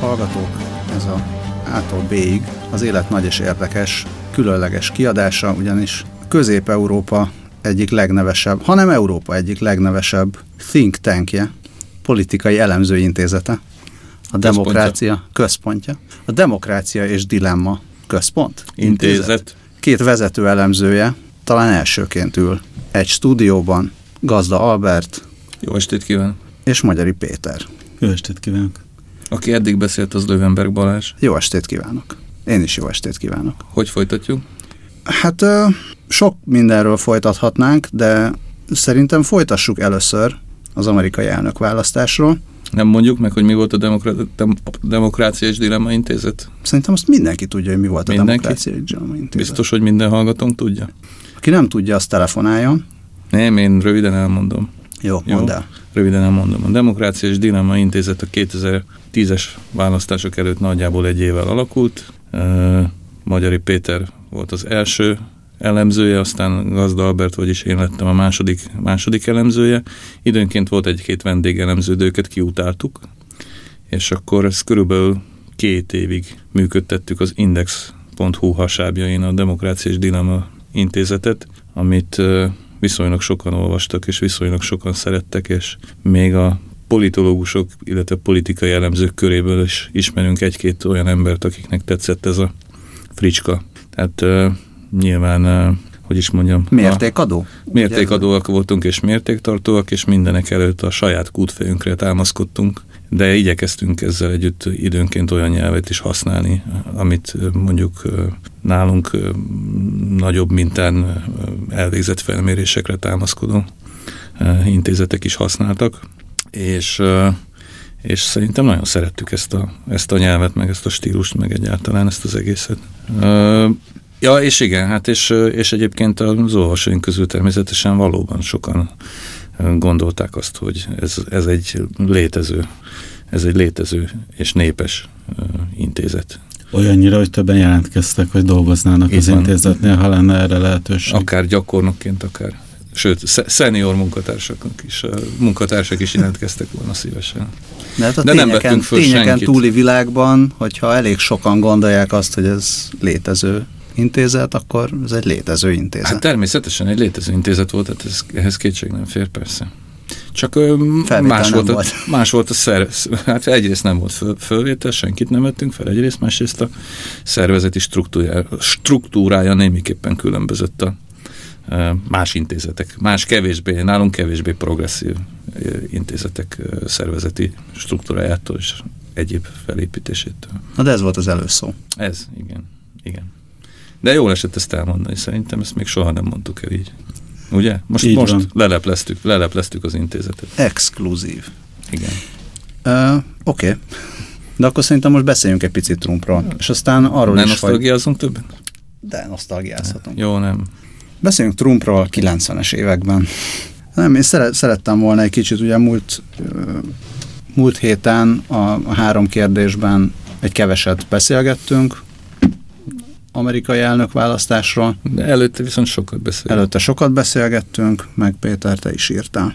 Hallgatók, ez a A-tól B-ig az élet nagy és érdekes, különleges kiadása, ugyanis Közép-Európa egyik legnevesebb, hanem Európa egyik legnevesebb think tankje, politikai elemzőintézete, a demokrácia központja. A demokrácia és dilemma központ. Intézet. Két vezető elemzője talán elsőként ül egy stúdióban, Gazda Albert Jó estét kívánok! és Magyari Péter. Jó estét kívánok! Aki eddig beszélt, az Lövenberg Balázs. Jó estét kívánok! Én is jó estét kívánok! Hogy folytatjuk? Hát sok mindenről folytathatnánk, de szerintem folytassuk először az amerikai elnök választásról. Nem mondjuk meg, hogy mi volt a Demokra- Dem- Demokrácia és Dilemma Intézet? Szerintem azt mindenki tudja, hogy mi volt a Mindenki? demokrácia és Dilemma intézet. Biztos, hogy minden hallgatónk tudja? Aki nem tudja, azt telefonáljon. Nem, én röviden elmondom. Jó, Jó. mondd el. Röviden elmondom. A Demokrácia és Dilemma Intézet a 2010-es választások előtt nagyjából egy évvel alakult. Magyari Péter volt az első elemzője, aztán Gazda Albert, vagyis én lettem a második, második elemzője. Időnként volt egy-két vendégelemző, de őket kiutáltuk, és akkor ezt körülbelül két évig működtettük az Index.hu hasábjain a Demokrácia és Dilemma Intézetet, amit viszonylag sokan olvastak, és viszonylag sokan szerettek, és még a politológusok, illetve politikai elemzők köréből is ismerünk egy-két olyan embert, akiknek tetszett ez a fricska. Tehát nyilván, hogy is mondjam, a- Mértékadó? Mértékadóak voltunk és mértéktartóak, és mindenek előtt a saját kútfejünkre támaszkodtunk, de igyekeztünk ezzel együtt időnként olyan nyelvet is használni, amit mondjuk nálunk nagyobb mintán elvégzett felmérésekre támaszkodó intézetek is használtak, és és szerintem nagyon szerettük ezt a, ezt a nyelvet, meg ezt a stílust, meg egyáltalán ezt az egészet. Ja, és igen, hát és, és egyébként az olvasóink közül természetesen valóban sokan gondolták azt, hogy ez, ez egy létező, ez egy létező és népes intézet. Olyannyira, hogy többen jelentkeztek, hogy dolgoznának Így az van. intézetnél, ha lenne erre lehetőség. Akár gyakornokként, akár sőt, sze- szenior munkatársaknak is, munkatársak is jelentkeztek volna szívesen. De, hát a De nem tényeken, vettünk föl tényeken senkit. túli világban, hogyha elég sokan gondolják azt, hogy ez létező intézet, akkor ez egy létező intézet. Hát természetesen egy létező intézet volt, tehát ez, ehhez kétség nem fér, persze. Csak Felvétel más nem volt, a, volt. más volt a szer, hát egyrészt nem volt föl, fölvétel, senkit nem vettünk fel egyrészt, másrészt a szervezeti struktúrája, struktúrája némiképpen különbözött a más intézetek, más kevésbé, nálunk kevésbé progresszív intézetek szervezeti struktúrájától és egyéb felépítésétől. Na de ez volt az előszó. Ez, igen, igen. De jól esett ezt elmondani, szerintem ezt még soha nem mondtuk el így. Ugye? Most, Így most van. lelepleztük, lelepleztük az intézetet. Exkluzív. Igen. Uh, Oké. Okay. De akkor szerintem most beszéljünk egy picit Trumpról. És aztán arról Nem is, hogy... nosztalgiázunk többet? De nosztalgiázhatunk. Jó, nem. Beszéljünk Trumpról 90-es években. Nem, én szeret, szerettem volna egy kicsit, ugye múlt, múlt héten a, a három kérdésben egy keveset beszélgettünk amerikai elnök választásról. De előtte viszont sokat beszél. Előtte sokat beszélgettünk, meg Péter, te is írtál.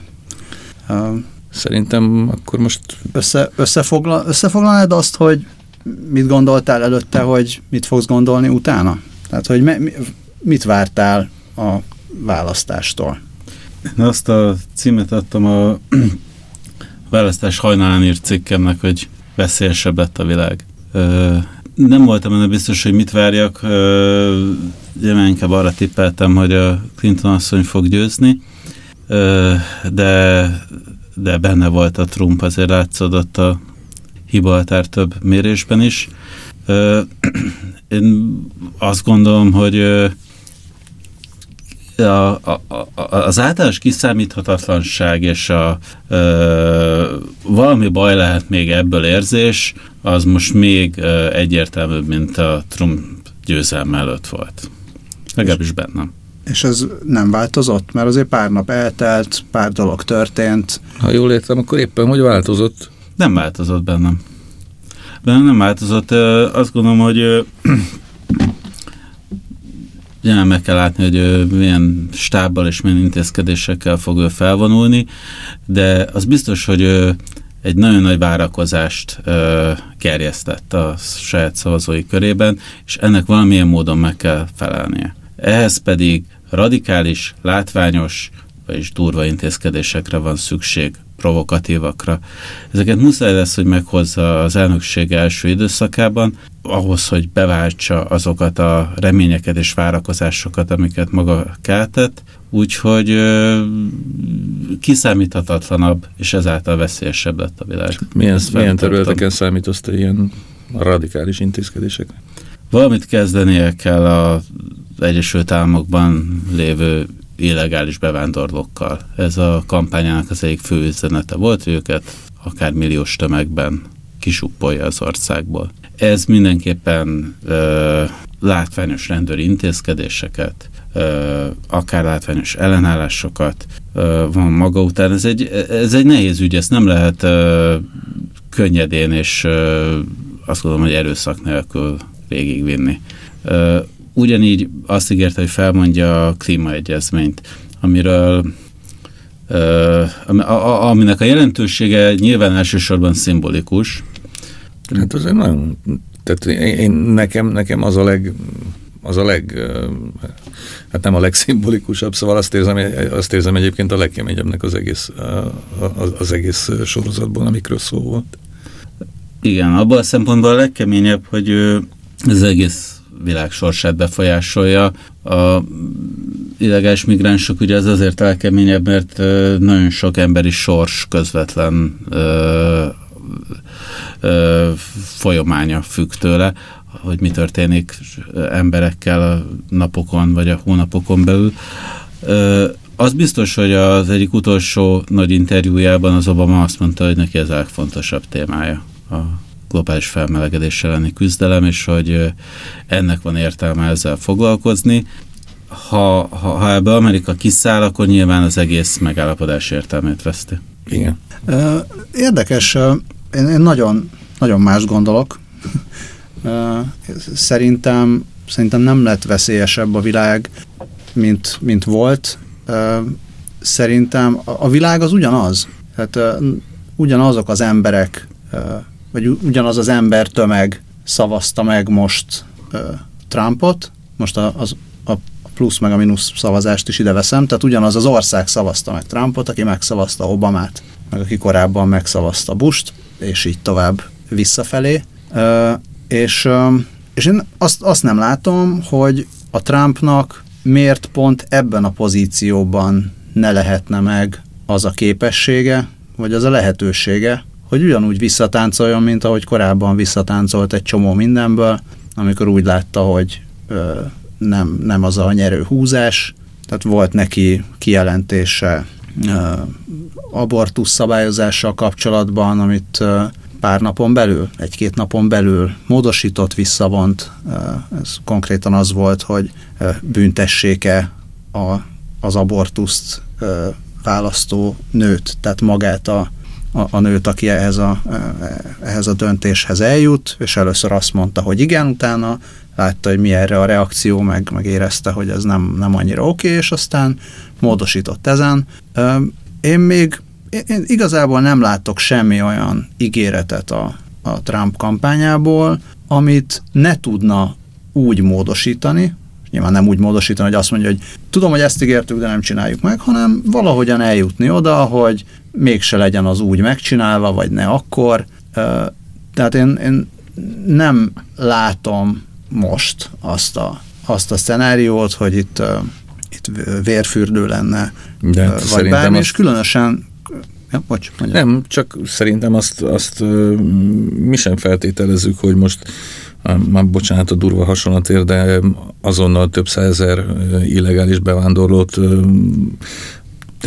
Szerintem akkor most Össze, összefogla, összefoglalnád azt, hogy mit gondoltál előtte, hogy mit fogsz gondolni utána? Tehát, hogy me, mi, mit vártál a választástól? Én azt a címet adtam a választás hajnalán írt cikkemnek, hogy veszélyesebb lett a világ. Nem voltam benne biztos, hogy mit várjak, ö, én inkább arra tippeltem, hogy a Clinton asszony fog győzni, de, de benne volt a Trump, azért látszódott a hibahatár több mérésben is. Én azt gondolom, hogy a, a, a, az általános kiszámíthatatlanság és a ö, valami baj lehet még ebből érzés, az most még ö, egyértelműbb, mint a Trump győzelme előtt volt. Legalábbis bennem. És ez nem változott? Mert azért pár nap eltelt, pár dolog történt. ha jól értem, akkor éppen hogy változott. Nem változott bennem. Bennem nem változott. Ö, Azt gondolom, hogy ö, ugye meg kell látni, hogy milyen stábbal és milyen intézkedésekkel fog ő felvonulni, de az biztos, hogy ö, egy nagyon nagy várakozást ö, gerjesztett a saját szavazói körében, és ennek valamilyen módon meg kell felelnie. Ehhez pedig radikális, látványos, vagyis durva intézkedésekre van szükség, provokatívakra. Ezeket muszáj lesz, hogy meghozza az elnökség első időszakában, ahhoz, hogy beváltsa azokat a reményeket és várakozásokat, amiket maga keltett, úgyhogy ö, kiszámíthatatlanabb, és ezáltal veszélyesebb lett a világ. Milyen, milyen területeken számítozt ilyen radikális intézkedések? Valamit kezdenie kell az Egyesült Államokban lévő illegális bevándorlókkal. Ez a kampányának az egyik fő üzenete volt, hogy őket akár milliós tömegben kisuppolja az országból. Ez mindenképpen ö, látványos rendőri intézkedéseket, ö, akár látványos ellenállásokat ö, van maga után. Ez egy, ez egy nehéz ügy, ezt nem lehet ö, könnyedén és ö, azt gondolom, hogy erőszak nélkül végigvinni. Ö, ugyanígy azt ígérte, hogy felmondja a klímaegyezményt, amiről aminek a jelentősége nyilván elsősorban szimbolikus. Hát az nagyon, tehát én, nekem, nekem az a leg, az a leg, hát nem a legszimbolikusabb, szóval azt érzem, azt érzem egyébként a legkeményebbnek az egész, az, az egész sorozatból, amikről szó volt. Igen, abban a szempontból a legkeményebb, hogy az egész világ sorsát befolyásolja. A illegális migránsok ugye ez azért elkeményebb, mert nagyon sok emberi sors közvetlen ö, ö, folyamánya függ tőle, hogy mi történik emberekkel a napokon vagy a hónapokon belül. Az biztos, hogy az egyik utolsó nagy interjújában az Obama azt mondta, hogy neki ez a legfontosabb témája a globális felmelegedés elleni küzdelem, és hogy ennek van értelme ezzel foglalkozni. Ha, ha, ha ebbe Amerika kiszáll, akkor nyilván az egész megállapodás értelmét veszti. Igen. Érdekes, én, én nagyon, nagyon más gondolok. Szerintem, szerintem nem lett veszélyesebb a világ, mint, mint volt. Szerintem a világ az ugyanaz. Tehát ugyanazok az emberek vagy ugyanaz az ember tömeg szavazta meg most uh, Trumpot, most a, az, a plusz meg a mínusz szavazást is ide veszem, tehát ugyanaz az ország szavazta meg Trumpot, aki megszavazta Obamát, meg aki korábban megszavazta Busht, és így tovább visszafelé. Uh, és, uh, és én azt, azt nem látom, hogy a Trumpnak miért pont ebben a pozícióban ne lehetne meg az a képessége, vagy az a lehetősége, hogy ugyanúgy visszatáncoljon, mint ahogy korábban visszatáncolt egy csomó mindenből, amikor úgy látta, hogy ö, nem, nem az a nyerő húzás, tehát volt neki kijelentése ö, abortusz szabályozással kapcsolatban, amit ö, pár napon belül, egy-két napon belül módosított, visszavont. Ez konkrétan az volt, hogy büntessék-e a, az abortuszt választó nőt, tehát magát a a, nőt, aki ehhez a, ehhez a döntéshez eljut, és először azt mondta, hogy igen, utána látta, hogy mi erre a reakció, meg, meg érezte, hogy ez nem, nem annyira oké, és aztán módosított ezen. Én még én igazából nem látok semmi olyan ígéretet a, a Trump kampányából, amit ne tudna úgy módosítani, nyilván nem úgy módosítani, hogy azt mondja, hogy tudom, hogy ezt ígértük, de nem csináljuk meg, hanem valahogyan eljutni oda, hogy mégse legyen az úgy megcsinálva, vagy ne akkor. Tehát én, én nem látom most azt a, azt a szenáriót, hogy itt, itt vérfürdő lenne, De vagy bármi, és különösen Ja, bocs, Nem, csak szerintem azt, azt mi sem feltételezzük, hogy most már bocsánat a durva hasonlatért, de azonnal több százezer illegális bevándorlót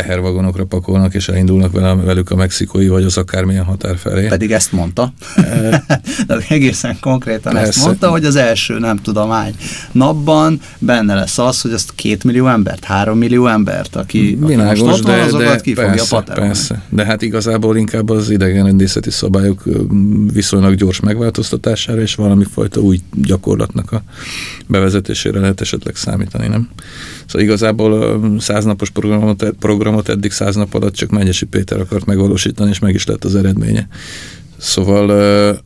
tehervagonokra pakolnak, és elindulnak velük a mexikói vagy az akármilyen határ felé. Pedig ezt mondta. De egészen konkrétan Persze. ezt mondta, hogy az első, nem tudom hány napban benne lesz az, hogy azt két millió embert, három millió embert, aki, Világos, aki most de, van, azokat de ki persze, fogja paterolni. Persze, de hát igazából inkább az idegenrendészeti szabályok viszonylag gyors megváltoztatására és valami fajta új gyakorlatnak a bevezetésére lehet esetleg számítani, nem? Szóval igazából száznapos program, program programot eddig száz nap alatt csak Mennyesi Péter akart megvalósítani, és meg is lett az eredménye. Szóval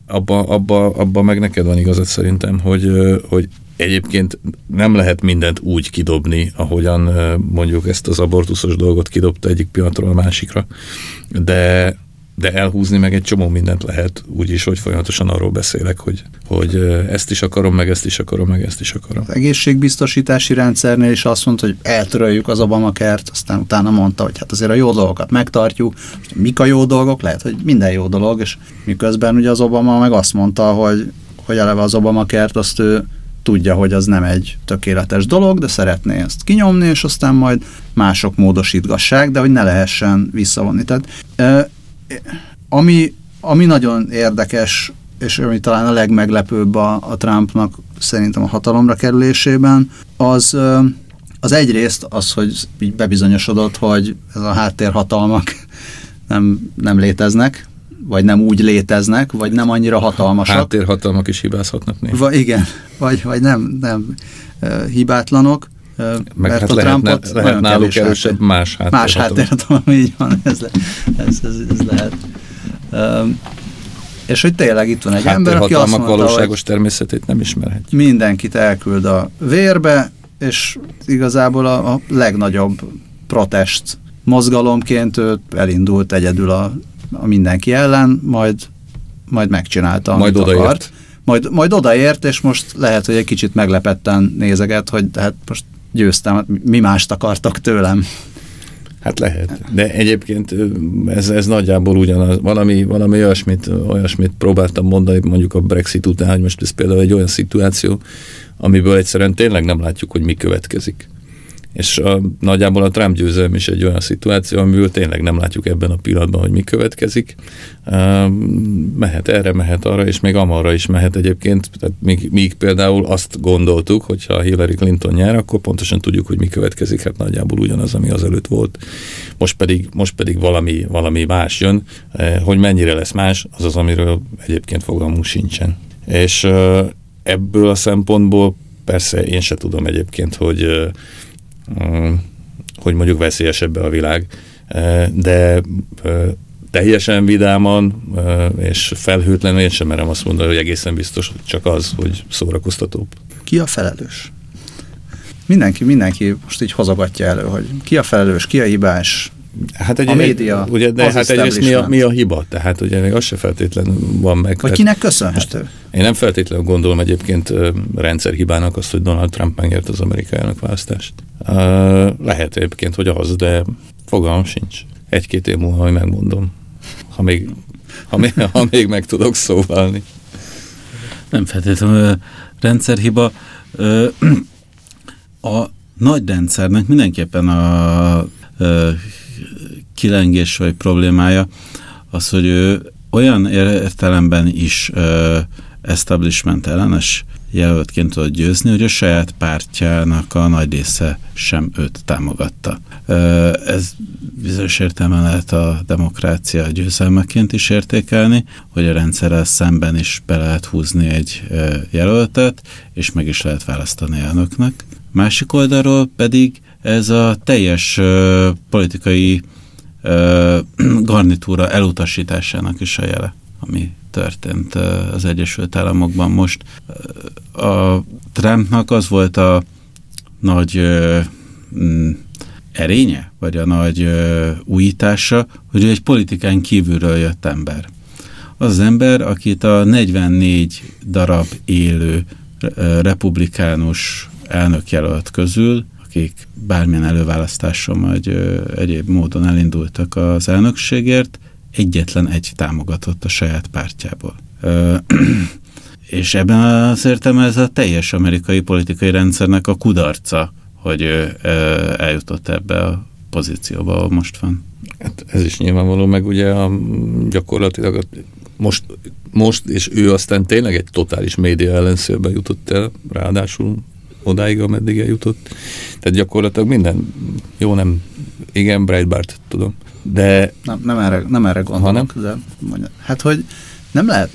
abba, abba, abba meg neked van igazad szerintem, hogy, hogy egyébként nem lehet mindent úgy kidobni, ahogyan mondjuk ezt az abortuszos dolgot kidobta egyik pillanatról a másikra, de de elhúzni meg egy csomó mindent lehet, úgyis, hogy folyamatosan arról beszélek, hogy, hogy ezt is akarom, meg ezt is akarom, meg ezt is akarom. Az egészségbiztosítási rendszernél is azt mondta, hogy eltöröljük az Obamakert, aztán utána mondta, hogy hát azért a jó dolgokat megtartjuk. Mik a jó dolgok? Lehet, hogy minden jó dolog, és miközben ugye az Obama meg azt mondta, hogy, hogy eleve az Obamakert azt ő tudja, hogy az nem egy tökéletes dolog, de szeretné ezt kinyomni, és aztán majd mások módosítgassák, de hogy ne lehessen visszavonni. Tehát ami, ami nagyon érdekes, és ami talán a legmeglepőbb a, a Trumpnak szerintem a hatalomra kerülésében, az, az egyrészt az, hogy így bebizonyosodott, hogy ez a háttérhatalmak nem, nem léteznek, vagy nem úgy léteznek, vagy nem annyira hatalmasak. Háttérhatalmak is hibázhatnak néha. Va, igen, vagy, vagy nem, nem hibátlanok. Meg mert hát a lehetne, Trumpot lehet náluk erősebb más háttérhatalom. Más háttérhatalom, így van, ez, le, ez, ez, ez lehet. Um, és hogy tényleg itt van egy ember, aki azt mondta, valóságos hogy természetét nem ismerhet. Mindenkit elküld a vérbe, és igazából a, a legnagyobb protest mozgalomként ő elindult egyedül a, a mindenki ellen, majd, majd megcsinálta, majd amit odaért. akart. Majd, majd odaért, és most lehet, hogy egy kicsit meglepetten nézeget, hogy hát most győztem, hát mi mást akartak tőlem. Hát lehet, de egyébként ez, ez nagyjából ugyanaz. Valami, valami olyasmit, olyasmit próbáltam mondani mondjuk a Brexit után, hogy most ez például egy olyan szituáció, amiből egyszerűen tényleg nem látjuk, hogy mi következik. És a, nagyjából a Trump győzelem is egy olyan szituáció, amiből tényleg nem látjuk ebben a pillanatban, hogy mi következik. Mehet erre, mehet arra, és még amarra is mehet egyébként. Tehát míg, míg például azt gondoltuk, hogy ha Hillary Clinton nyer, akkor pontosan tudjuk, hogy mi következik. Hát nagyjából ugyanaz, ami az előtt volt. Most pedig, most pedig valami, valami más jön. Hogy mennyire lesz más, az az, amiről egyébként fogalmunk sincsen. És ebből a szempontból persze én se tudom egyébként, hogy hogy mondjuk veszélyesebb a világ, de teljesen vidáman és felhőtlenül én sem merem azt mondani, hogy egészen biztos csak az, hogy szórakoztatóbb. Ki a felelős? Mindenki, mindenki most így hozogatja elő, hogy ki a felelős, ki a hibás, Hát egy, a média, ugye, de hát egyrészt mi a, mi a hiba? Tehát ugye még az se feltétlenül van meg. Vagy kinek köszönhető? Én nem feltétlenül gondolom egyébként rendszerhibának azt, hogy Donald Trump megnyert az amerikai elnökválasztást. Uh, lehet egyébként, hogy az, de fogalmam sincs. Egy-két év múlva, hogy megmondom. Ha még, ha még, ha még meg tudok szóvalni. Nem feltétlenül rendszerhiba. A nagy rendszernek mindenképpen a kilengés vagy problémája az, hogy ő olyan értelemben is establishment ellenes jelöltként tudott győzni, hogy a saját pártjának a nagy része sem őt támogatta. Ez bizonyos értelemben lehet a demokrácia győzelmeként is értékelni, hogy a rendszerrel szemben is be lehet húzni egy jelöltet, és meg is lehet választani elnöknek. Másik oldalról pedig ez a teljes politikai garnitúra elutasításának is a jele, ami történt az Egyesült Államokban most. A Trumpnak az volt a nagy mm, erénye, vagy a nagy újítása, hogy ő egy politikán kívülről jött ember. Az, ember, akit a 44 darab élő republikánus elnökjelölt közül akik bármilyen előválasztáson vagy egyéb módon elindultak az elnökségért, egyetlen egy támogatott a saját pártjából. és ebben az értelemben ez a teljes amerikai politikai rendszernek a kudarca, hogy ő eljutott ebbe a pozícióba, ahol most van. Hát ez is nyilvánvaló, meg ugye a, gyakorlatilag most, most, és ő aztán tényleg egy totális média ellenszélbe jutott el, ráadásul odáig, ameddig eljutott. Tehát gyakorlatilag minden, jó nem, igen, Breitbart tudom, de... Nem, nem erre, nem erre gondolok, hanem? de mondja, hát hogy nem lehet,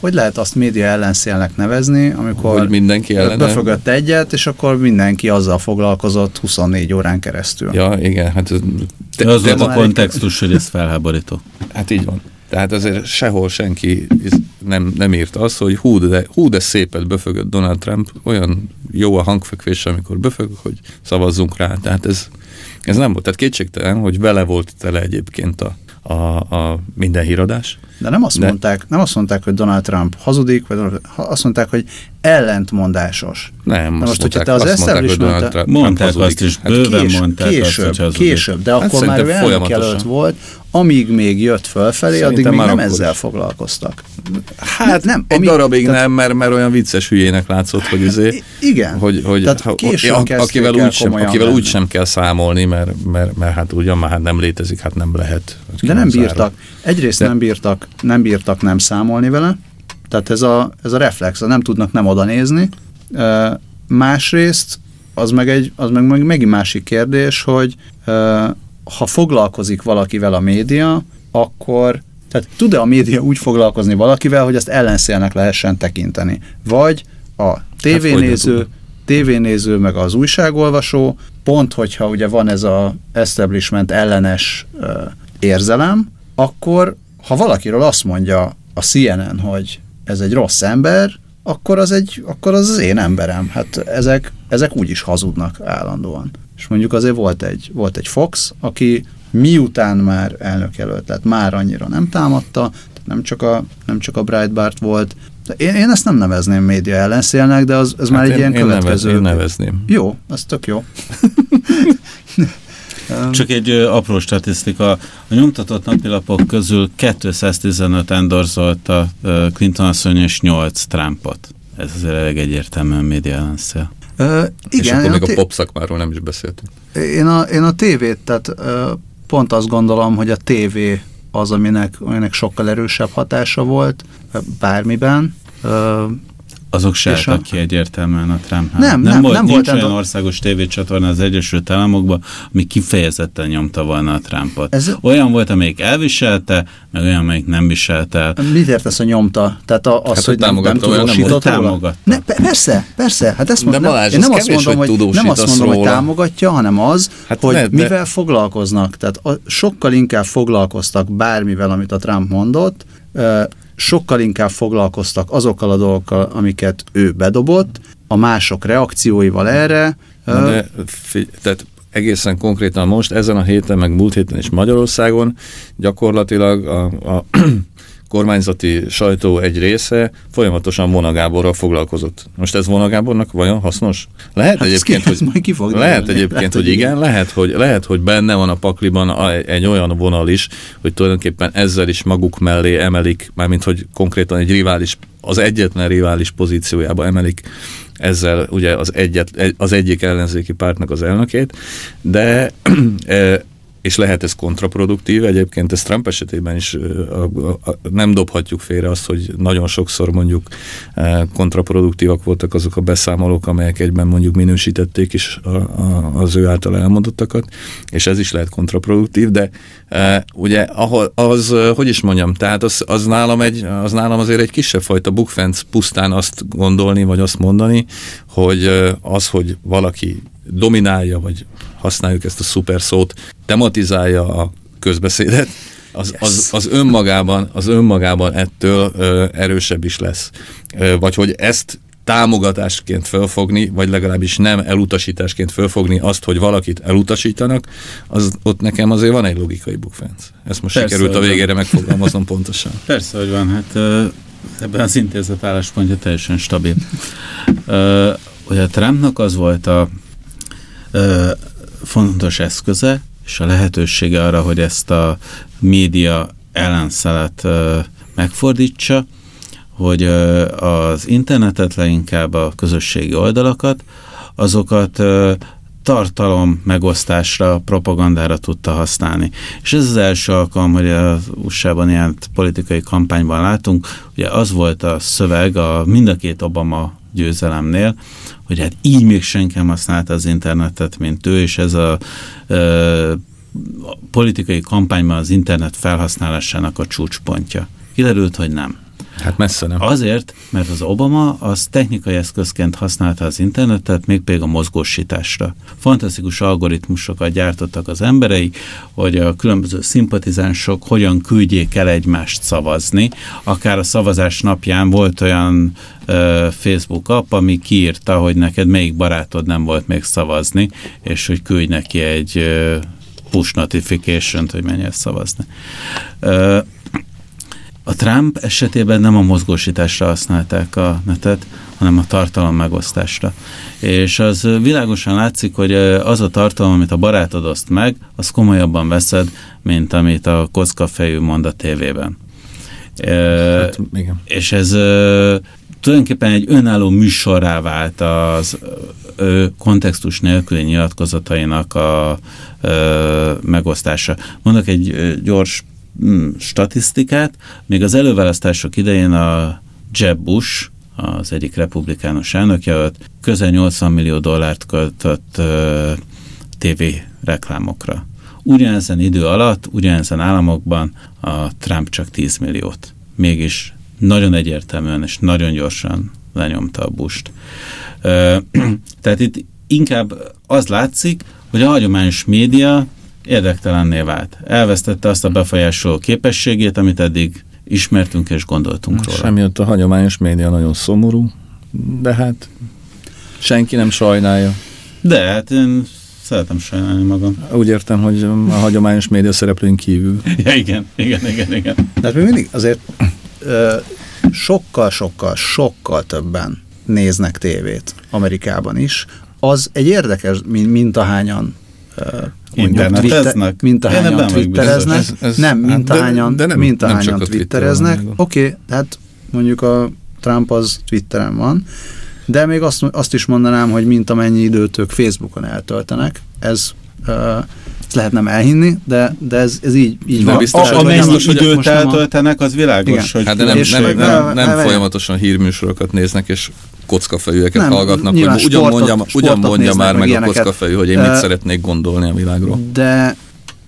hogy lehet azt média ellenszélnek nevezni, amikor hogy mindenki ellene... befögött egyet, és akkor mindenki azzal foglalkozott 24 órán keresztül. Ja, igen, hát... De, az volt a kontextus, hogy ez felháborító. Hát így van. Tehát azért sehol senki nem, nem írt azt, hogy hú de, hú, de szépet befögött Donald Trump, olyan jó a hangfekvés, amikor befög, hogy szavazzunk rá. Tehát ez, ez nem volt. Tehát kétségtelen, hogy vele volt tele egyébként a, a, a minden híradás. De nem azt, De... mondták, nem azt mondták, hogy Donald Trump hazudik, vagy azt mondták, hogy ellentmondásos. Nem, most, mondták, hogyha te az establishment mondták azt is, hát bőven később, mondták később, azt, hogy később, de hát akkor már ő elnök jelölt volt, amíg még jött fölfelé, Szerintem addig még nem ezzel is. foglalkoztak. Hát nem, egy amíg, darabig tehát, nem, mert, mert olyan vicces hülyének látszott, hogy izé, igen, hogy, hogy tehát ha, akivel, úgy sem, akivel úgy sem kell számolni, mert, mert, mert hát ugyan már hát nem létezik, hát nem lehet. De nem bírtak. Egyrészt de, nem bírtak, nem bírtak nem számolni vele, tehát ez a, ez a reflex, nem tudnak nem oda nézni. Másrészt az meg, egy, az meg, meg megint másik kérdés, hogy ha foglalkozik valakivel a média, akkor tehát tud-e a média úgy foglalkozni valakivel, hogy ezt ellenszélnek lehessen tekinteni? Vagy a tévénéző, hát, tévénéző meg az újságolvasó, pont hogyha ugye van ez a establishment ellenes uh, érzelem, akkor ha valakiről azt mondja a CNN, hogy ez egy rossz ember, akkor az, egy, akkor az az én emberem. Hát ezek, ezek úgy is hazudnak állandóan. És mondjuk azért volt egy, volt egy Fox, aki miután már elnökjelölt lett, már annyira nem támadta, nem csak a, nem csak a Breitbart volt. De én, én ezt nem nevezném média ellenszélnek, de az, ez hát már egy én, ilyen én következő. Nevez, én nevezném. Jó, ez tök jó. Csak egy ö, apró statisztika. A nyomtatott napilapok közül 215 endorzolta Clinton asszony és 8 Trumpot. Ez azért elég egyértelműen média ellenszél. Uh, igen, és akkor még a pop szakmáról nem is beszéltünk. Én a, én a tévét, tehát uh, pont azt gondolom, hogy a tévé az, aminek, aminek sokkal erősebb hatása volt bármiben. Uh, azok se álltak ki egyértelműen a Trump nem, nem, nem, volt, nem nincs volt olyan országos tévécsatorna az Egyesült Államokban, ami kifejezetten nyomta volna a Trumpot. Ez, olyan volt, amelyik elviselte, meg olyan, amelyik nem viselte Mit értesz a nyomta? Tehát a, az, hát, hogy nem, nem tudósított nem támogatta. Ne, persze, persze. Hát ezt mondom, Balázs, én nem azt kevés, mondom, hogy, nem azt mondom, róla. hogy támogatja, hanem az, hát hogy ne, mivel de... foglalkoznak. Tehát a, sokkal inkább foglalkoztak bármivel, amit a Trump mondott, sokkal inkább foglalkoztak azokkal a dolgokkal, amiket ő bedobott, a mások reakcióival erre. De, figy- tehát egészen konkrétan most, ezen a héten, meg múlt héten is Magyarországon gyakorlatilag a, a kormányzati sajtó egy része folyamatosan Vonagáborral foglalkozott. Most ez Vonagábornak vajon hasznos? Lehet hát egyébként, ki, hogy, ki fog lehet egyébként, lehet, hogy igen, lehet hogy, lehet, hogy benne van a pakliban egy olyan vonal is, hogy tulajdonképpen ezzel is maguk mellé emelik, mármint hogy konkrétan egy rivális, az egyetlen rivális pozíciójába emelik ezzel ugye az, egyet, az egyik ellenzéki pártnak az elnökét, de e, és lehet ez kontraproduktív. Egyébként ez Trump esetében is nem dobhatjuk félre azt, hogy nagyon sokszor mondjuk kontraproduktívak voltak azok a beszámolók, amelyek egyben mondjuk minősítették is a, a, az ő által elmondottakat, és ez is lehet kontraproduktív, de ugye ahol, az, hogy is mondjam, tehát az, az, nálam egy, az nálam azért egy kisebb fajta bukfenc pusztán azt gondolni, vagy azt mondani, hogy az, hogy valaki dominálja, vagy használjuk ezt a szuper szót, tematizálja a közbeszédet, az, yes. az, az, önmagában, az önmagában ettől ö, erősebb is lesz. Ö, vagy hogy ezt támogatásként fölfogni, vagy legalábbis nem elutasításként fölfogni azt, hogy valakit elutasítanak, az ott nekem azért van egy logikai bukfenc. Ezt most Persze, sikerült a végére van. megfogalmaznom pontosan. Persze, hogy van. Hát ebben az intézet álláspontja teljesen stabil. Ugye a Trumpnak az volt a fontos eszköze, és a lehetősége arra, hogy ezt a média ellenszelet megfordítsa, hogy az internetet, leginkább a közösségi oldalakat, azokat tartalom megosztásra, propagandára tudta használni. És ez az első alkalom, hogy az USA-ban ilyen politikai kampányban látunk, ugye az volt a szöveg a mind a két Obama győzelemnél, hogy hát így még senki nem használta az internetet, mint ő, és ez a, a politikai kampányban az internet felhasználásának a csúcspontja. Kiderült, hogy nem. Hát messze nem. Azért, mert az Obama az technikai eszközként használta az internetet, még pedig a mozgósításra. Fantasztikus algoritmusokat gyártottak az emberei, hogy a különböző szimpatizánsok hogyan küldjék el egymást szavazni. Akár a szavazás napján volt olyan Facebook app, ami kiírta, hogy neked melyik barátod nem volt még szavazni, és hogy küldj neki egy push notification hogy menj el szavazni. A Trump esetében nem a mozgósításra használták a netet, hanem a tartalom megosztásra. És az világosan látszik, hogy az a tartalom, amit a barátod oszt meg, az komolyabban veszed, mint amit a kockafejű mond a tévében. Hát, igen. És ez tulajdonképpen egy önálló műsorrá vált az ö, kontextus nélküli nyilatkozatainak a ö, megosztása. Mondok egy gyors statisztikát. Még az előválasztások idején a Jeb Bush, az egyik republikánus elnökjelölt, közel 80 millió dollárt költött ö, TV reklámokra. Ugyanezen idő alatt, ugyanezen államokban a Trump csak 10 milliót. Mégis nagyon egyértelműen és nagyon gyorsan lenyomta a bust. Tehát itt inkább az látszik, hogy a hagyományos média érdektelenné vált. Elvesztette azt a befolyásoló képességét, amit eddig ismertünk és gondoltunk róla. Semmiatt a hagyományos média nagyon szomorú, de hát senki nem sajnálja. De hát én szeretem sajnálni magam. Úgy értem, hogy a hagyományos média szereplőink kívül. ja, igen, igen, igen, igen. De hát mi mindig azért sokkal-sokkal, sokkal többen néznek tévét Amerikában is. Az egy érdekes, mint, mint ahányan interneteznek? Mint ahányan twittereznek. Ez, ez, nem, mint ahányan, de, de nem, mint ahányan twittereznek. Oké, okay, hát mondjuk a Trump az Twitteren van, de még azt, azt is mondanám, hogy mint amennyi időt ők Facebookon eltöltenek, ez uh, ezt lehet nem elhinni, de, de ez, ez így, így van. Biztos, a, amennyi biztos, időt eltöltenek, az világos. Igen. Hogy hát de nem, nem, nem, nem, nem, nem folyamatosan hírműsorokat néznek, és kockafejűeket nem, hallgatnak, hogy sportot, ugyan mondja, ugyan mondja már meg, meg a kockafejű, hogy én mit uh, szeretnék gondolni a világról. De,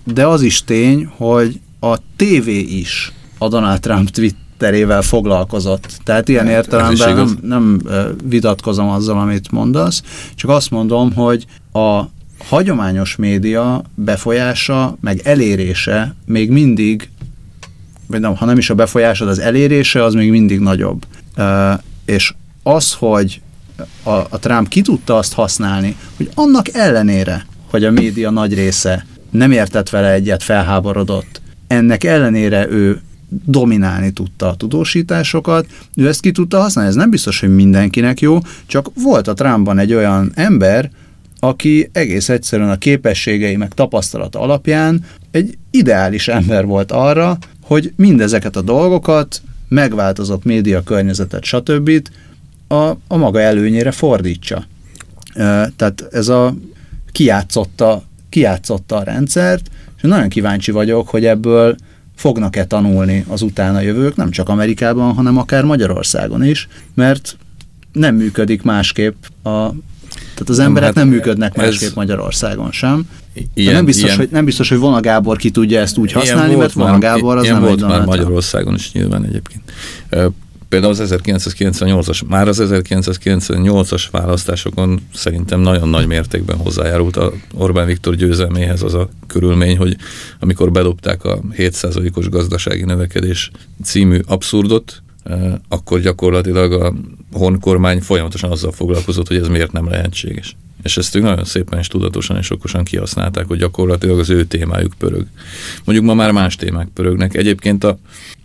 de az is tény, hogy a TV is a Donald Trump Twitterével foglalkozott. Tehát ilyen hát, értelemben nem, nem vitatkozom azzal, amit mondasz, csak azt mondom, hogy a hagyományos média befolyása, meg elérése még mindig, vagy nem, ha nem is a befolyása, az elérése az még mindig nagyobb. És az, hogy a, a Trump ki tudta azt használni, hogy annak ellenére, hogy a média nagy része nem értett vele egyet, felháborodott, ennek ellenére ő dominálni tudta a tudósításokat, ő ezt ki tudta használni. Ez nem biztos, hogy mindenkinek jó, csak volt a Trumpban egy olyan ember, aki egész egyszerűen a képességei meg tapasztalata alapján egy ideális ember volt arra, hogy mindezeket a dolgokat, megváltozott média környezetet, stb. a, a maga előnyére fordítsa. Tehát ez a kiátszotta, kiátszotta a rendszert, és nagyon kíváncsi vagyok, hogy ebből fognak-e tanulni az utána jövők, nem csak Amerikában, hanem akár Magyarországon is, mert nem működik másképp a tehát az emberek nem, hát nem működnek másképp Magyarországon sem. Ilyen, nem, biztos, ilyen, hogy, nem biztos, hogy Vona Gábor ki tudja ezt úgy használni, mert Vona Gábor az nem volt már Magyarországon is nyilván egyébként. Például az 1998-as, már az 1998-as választásokon szerintem nagyon nagy mértékben hozzájárult a Orbán Viktor győzelméhez az a körülmény, hogy amikor bedobták a 7%-os gazdasági növekedés című abszurdot, akkor gyakorlatilag a honkormány folyamatosan azzal foglalkozott, hogy ez miért nem lehetséges. És ezt ők nagyon szépen és tudatosan és okosan kihasználták, hogy gyakorlatilag az ő témájuk pörög. Mondjuk ma már más témák pörögnek. Egyébként a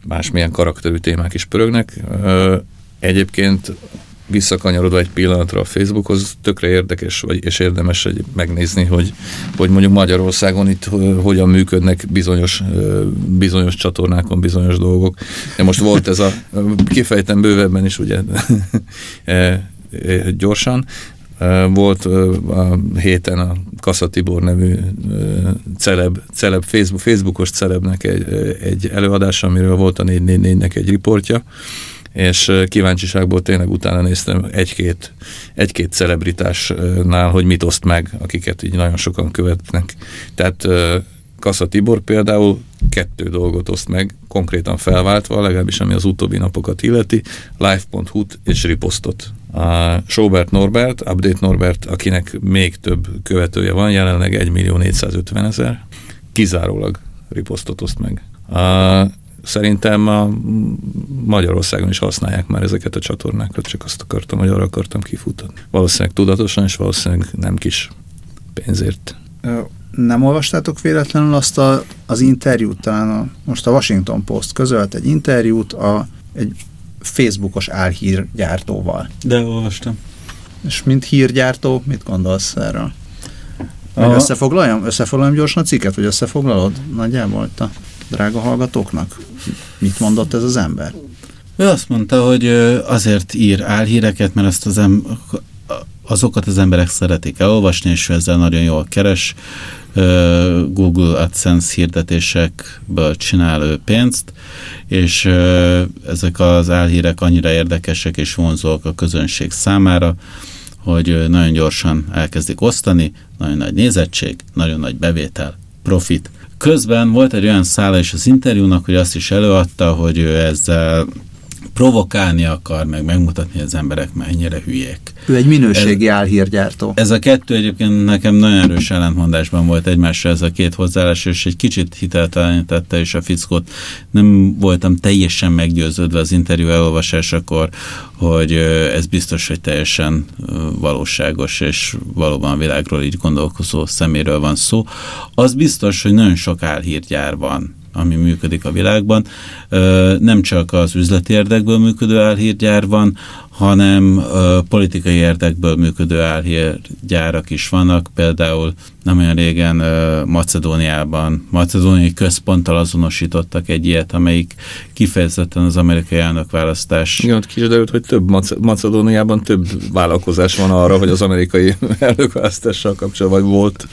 másmilyen karakterű témák is pörögnek. Egyébként visszakanyarodva egy pillanatra a Facebookhoz, tökre érdekes vagy, és érdemes egy megnézni, hogy, hogy mondjuk Magyarországon itt hogyan működnek bizonyos, bizonyos csatornákon bizonyos dolgok. De most volt ez a, kifejtem bővebben is ugye gyorsan, volt a héten a Kassa Tibor nevű celeb, celeb Facebook, Facebookos celebnek egy, egy előadása, amiről volt a 444-nek egy riportja, és kíváncsiságból tényleg utána néztem egy-két, egy-két celebritásnál, hogy mit oszt meg, akiket így nagyon sokan követnek. Tehát Kassa Tibor például kettő dolgot oszt meg, konkrétan felváltva, legalábbis ami az utóbbi napokat illeti, live.hu-t és riposztot. A Sobert Norbert, Update Norbert, akinek még több követője van, jelenleg 1 millió 450 ezer, kizárólag riposztot oszt meg. A, szerintem a Magyarországon is használják már ezeket a csatornákat, csak azt akartam, hogy arra akartam kifutatni. Valószínűleg tudatosan, és valószínűleg nem kis pénzért. Nem olvastátok véletlenül azt a, az interjút, talán a, most a Washington Post közölt egy interjút a, egy Facebookos álhírgyártóval. De olvastam. És mint hírgyártó, mit gondolsz erről? Vagy összefoglaljam, összefoglaljam gyorsan a cikket, vagy összefoglalod nagyjából itt a drága hallgatóknak? Mit mondott ez az ember? Ő azt mondta, hogy azért ír álhíreket, mert azt az em- azokat az emberek szeretik elolvasni, és ezzel nagyon jól keres. Google AdSense hirdetésekből csinál ő pénzt, és ezek az álhírek annyira érdekesek és vonzóak a közönség számára, hogy nagyon gyorsan elkezdik osztani, nagyon nagy nézettség, nagyon nagy bevétel, profit. Közben volt egy olyan szála is az interjúnak, hogy azt is előadta, hogy ő ezzel provokálni akar, meg megmutatni az emberek mennyire hülyék. Ő egy minőségi ez, álhírgyártó. Ez a kettő egyébként nekem nagyon erős ellentmondásban volt egymásra ez a két hozzáállás, és egy kicsit hiteltelenítette is a fickót. Nem voltam teljesen meggyőződve az interjú elolvasásakor, hogy ez biztos, hogy teljesen valóságos, és valóban a világról így gondolkozó szeméről van szó. Az biztos, hogy nagyon sok álhírgyár van ami működik a világban. Nem csak az üzleti érdekből működő álhírgyár van, hanem politikai érdekből működő álhírgyárak is vannak. Például nem olyan régen Macedóniában, macedóniai központtal azonosítottak egy ilyet, amelyik kifejezetten az amerikai elnökválasztás. Igen, ott kiderült, hogy több Macedóniában több vállalkozás van arra, hogy az amerikai elnökválasztással kapcsolatban volt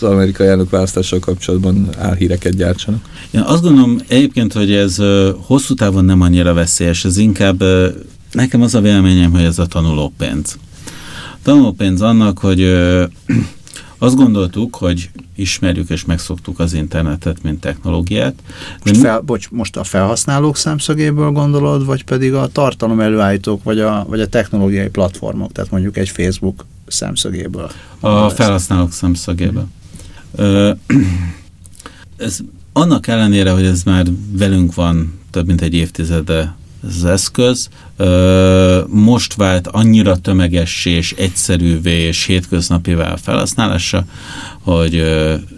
az amerikai elnökválasztással kapcsolatban álhíreket gyártsanak. Én azt gondolom egyébként, hogy ez hosszú távon nem annyira veszélyes, ez inkább nekem az a véleményem, hogy ez a tanulópénz. Tanulópénz annak, hogy azt gondoltuk, hogy ismerjük és megszoktuk az internetet, mint technológiát. Most, fel, bocs, most a felhasználók szemszögéből gondolod, vagy pedig a tartalom előállítók, vagy a, vagy a technológiai platformok, tehát mondjuk egy Facebook szemszögéből? A felhasználók szemszögéből. Ez annak ellenére, hogy ez már velünk van több mint egy évtizede az eszköz, most vált annyira tömegessé és egyszerűvé és hétköznapivá a felhasználása, hogy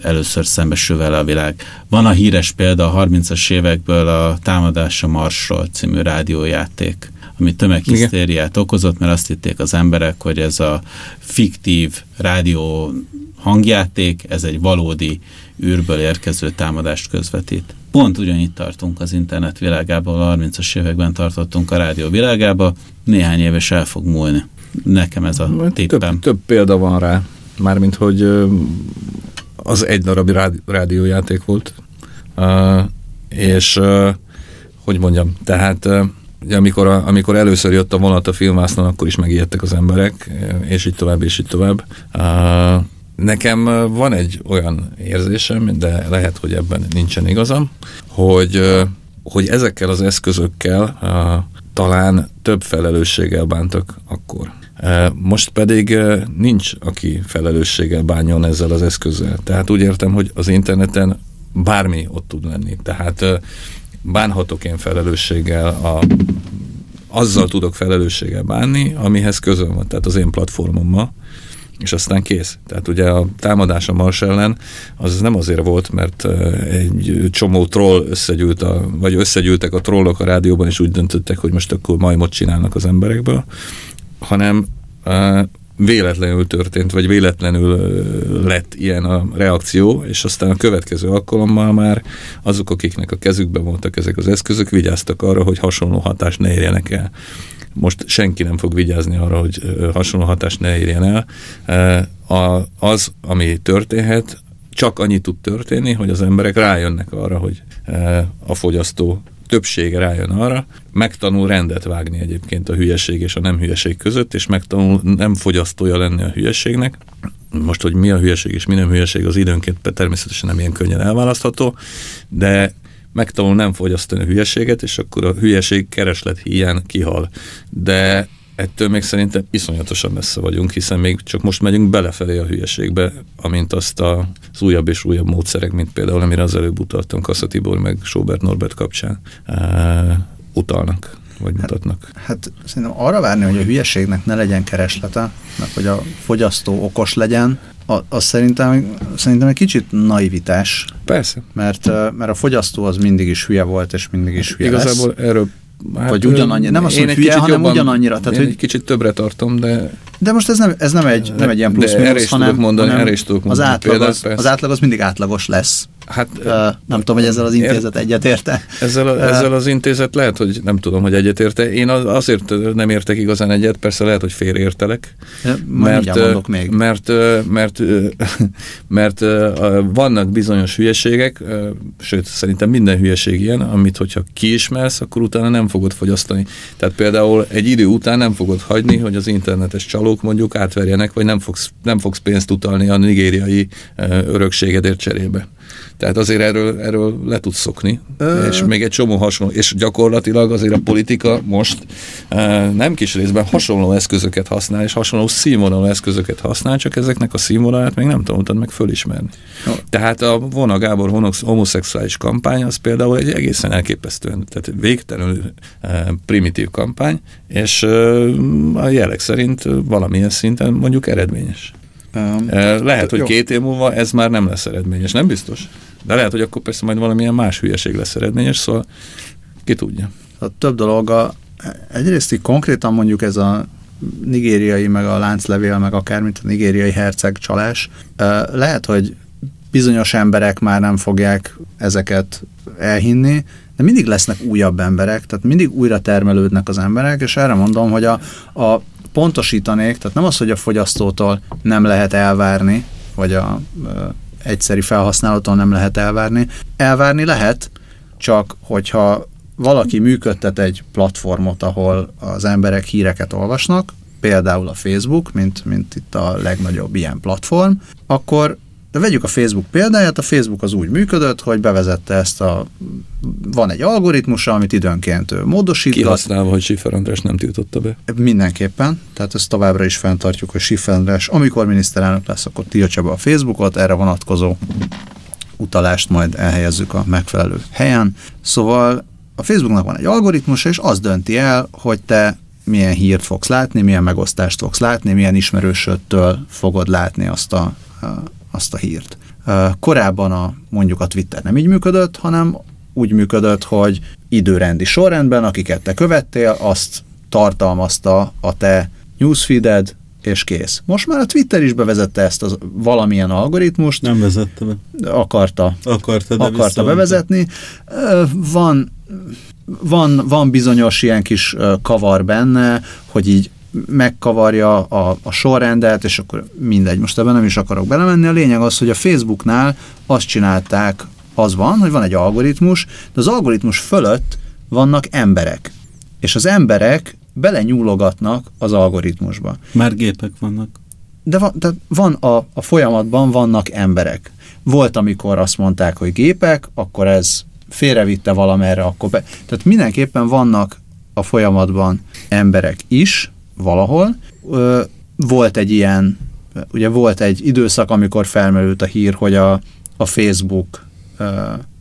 először szembesül vele a világ. Van a híres példa a 30-as évekből a Támadása Marsról című rádiójáték, ami tömeghisztériát okozott, mert azt hitték az emberek, hogy ez a fiktív rádió hangjáték, ez egy valódi űrből érkező támadást közvetít. Pont ugyanitt tartunk az internet világában, a 30-as években tartottunk a rádió világába, néhány éves el fog múlni. Nekem ez a tippem. Több, több példa van rá, mármint hogy az egy darab rádiójáték volt, és hogy mondjam, tehát ugye amikor, a, amikor először jött a vonat a filmászlón, akkor is megijedtek az emberek, és így tovább, és így tovább. Nekem van egy olyan érzésem, de lehet, hogy ebben nincsen igazam, hogy, hogy ezekkel az eszközökkel talán több felelősséggel bántak akkor. Most pedig nincs, aki felelősséggel bánjon ezzel az eszközzel. Tehát úgy értem, hogy az interneten bármi ott tud lenni. Tehát bánhatok én felelősséggel a azzal tudok felelősséggel bánni, amihez közöm van, tehát az én platformommal, és aztán kész. Tehát ugye a támadás a Mars ellen az nem azért volt, mert egy csomó troll összegyűlt, a, vagy összegyűltek a trollok a rádióban, és úgy döntöttek, hogy most akkor majmot csinálnak az emberekből, hanem véletlenül történt, vagy véletlenül lett ilyen a reakció, és aztán a következő alkalommal már azok, akiknek a kezükben voltak ezek az eszközök, vigyáztak arra, hogy hasonló hatást ne érjenek el most senki nem fog vigyázni arra, hogy hasonló hatást ne érjen el. Az, ami történhet, csak annyit tud történni, hogy az emberek rájönnek arra, hogy a fogyasztó többsége rájön arra, megtanul rendet vágni egyébként a hülyeség és a nem hülyeség között, és megtanul nem fogyasztója lenni a hülyeségnek, most, hogy mi a hülyeség és mi nem hülyeség, az időnként természetesen nem ilyen könnyen elválasztható, de megtanul nem fogyasztani a hülyeséget, és akkor a hülyeség kereslet hiány kihal. De ettől még szerintem iszonyatosan messze vagyunk, hiszen még csak most megyünk belefelé a hülyeségbe, amint azt a, az újabb és újabb módszerek, mint például, amire az előbb utaltam Kassa Tibor meg Sobert Norbert kapcsán, uh, utalnak vagy hát, mutatnak. Hát, szerintem arra várni, hogy a hülyeségnek ne legyen kereslete, meg hogy a fogyasztó okos legyen, az szerintem, szerintem egy kicsit naivitás. Persze. Mert, mert a fogyasztó az mindig is hülye volt, és mindig is hülye Igazából lesz. erről Hát, vagy ugyanannyira, nem azt, hogy hülye, hanem ugyanannyira. Tehát, én hogy, egy kicsit többre tartom, de... De most ez nem, ez nem, egy, nem egy ilyen plusz de is hanem, tudok mondani, hanem erre is tudok mondani. Az átlag, az, az átlag az mindig átlagos lesz. Hát, uh, nem tudom, hogy ezzel az intézet ér, egyetérte. Ezzel, a, ezzel az intézet lehet, hogy nem tudom, hogy egyetérte. Én azért nem értek igazán egyet, persze lehet, hogy félreértelek. Mert, még. mert, mert, mert, mert vannak bizonyos hülyeségek, sőt, szerintem minden hülyeség ilyen, amit hogyha kiismersz, akkor utána nem fogod fogyasztani. Tehát például egy idő után nem fogod hagyni, hogy az internetes csalók mondjuk átverjenek, vagy nem fogsz, nem fogsz pénzt utalni a nigériai örökségedért cserébe. Tehát azért erről, erről le tudsz szokni, Ö... és még egy csomó hasonló, és gyakorlatilag azért a politika most nem kis részben hasonló eszközöket használ, és hasonló színvonalú eszközöket használ, csak ezeknek a színvonalát még nem tanultad meg fölismerni. No. Tehát a Vona Gábor homoszexuális kampány az például egy egészen elképesztően, tehát végtelenül primitív kampány, és a jelek szerint valamilyen szinten mondjuk eredményes. Um, lehet, hogy jó. két év múlva ez már nem lesz eredményes, nem biztos. De lehet, hogy akkor persze majd valamilyen más hülyeség lesz eredményes, szóval ki tudja. A több dolga, egyrészt így konkrétan mondjuk ez a nigériai, meg a lánclevél, meg akármint a nigériai herceg csalás, lehet, hogy bizonyos emberek már nem fogják ezeket elhinni, de mindig lesznek újabb emberek, tehát mindig újra termelődnek az emberek, és erre mondom, hogy a, a pontosítanék, tehát nem az, hogy a fogyasztótól nem lehet elvárni, vagy a egyszeri felhasználótól nem lehet elvárni. Elvárni lehet, csak hogyha valaki működtet egy platformot, ahol az emberek híreket olvasnak, például a Facebook, mint, mint itt a legnagyobb ilyen platform, akkor de vegyük a Facebook példáját, a Facebook az úgy működött, hogy bevezette ezt a, van egy algoritmusa, amit időnként módosít. Kihasználva, hogy Schiffer András nem tiltotta be. Mindenképpen, tehát ezt továbbra is fenntartjuk, hogy Schiffer András, amikor miniszterelnök lesz, akkor tiltsa be a Facebookot, erre vonatkozó utalást majd elhelyezzük a megfelelő helyen. Szóval a Facebooknak van egy algoritmusa, és az dönti el, hogy te milyen hírt fogsz látni, milyen megosztást fogsz látni, milyen ismerősöttől fogod látni azt a azt a hírt. Korábban a, mondjuk a Twitter nem így működött, hanem úgy működött, hogy időrendi sorrendben, akiket te követtél, azt tartalmazta a te newsfeeded, és kész. Most már a Twitter is bevezette ezt az valamilyen algoritmust. Nem vezette be. Akarta. Akarta, de akarta bevezetni. Van, van, van bizonyos ilyen kis kavar benne, hogy így megkavarja a, a sorrendet, és akkor mindegy, most ebben nem is akarok belemenni. A lényeg az, hogy a Facebooknál azt csinálták, az van, hogy van egy algoritmus, de az algoritmus fölött vannak emberek. És az emberek belenyúlogatnak az algoritmusba. Már gépek vannak. De van, de van a, a folyamatban vannak emberek. Volt, amikor azt mondták, hogy gépek, akkor ez félrevitte valamerre, akkor be... Tehát mindenképpen vannak a folyamatban emberek is, valahol. Volt egy ilyen, ugye volt egy időszak, amikor felmerült a hír, hogy a, a Facebook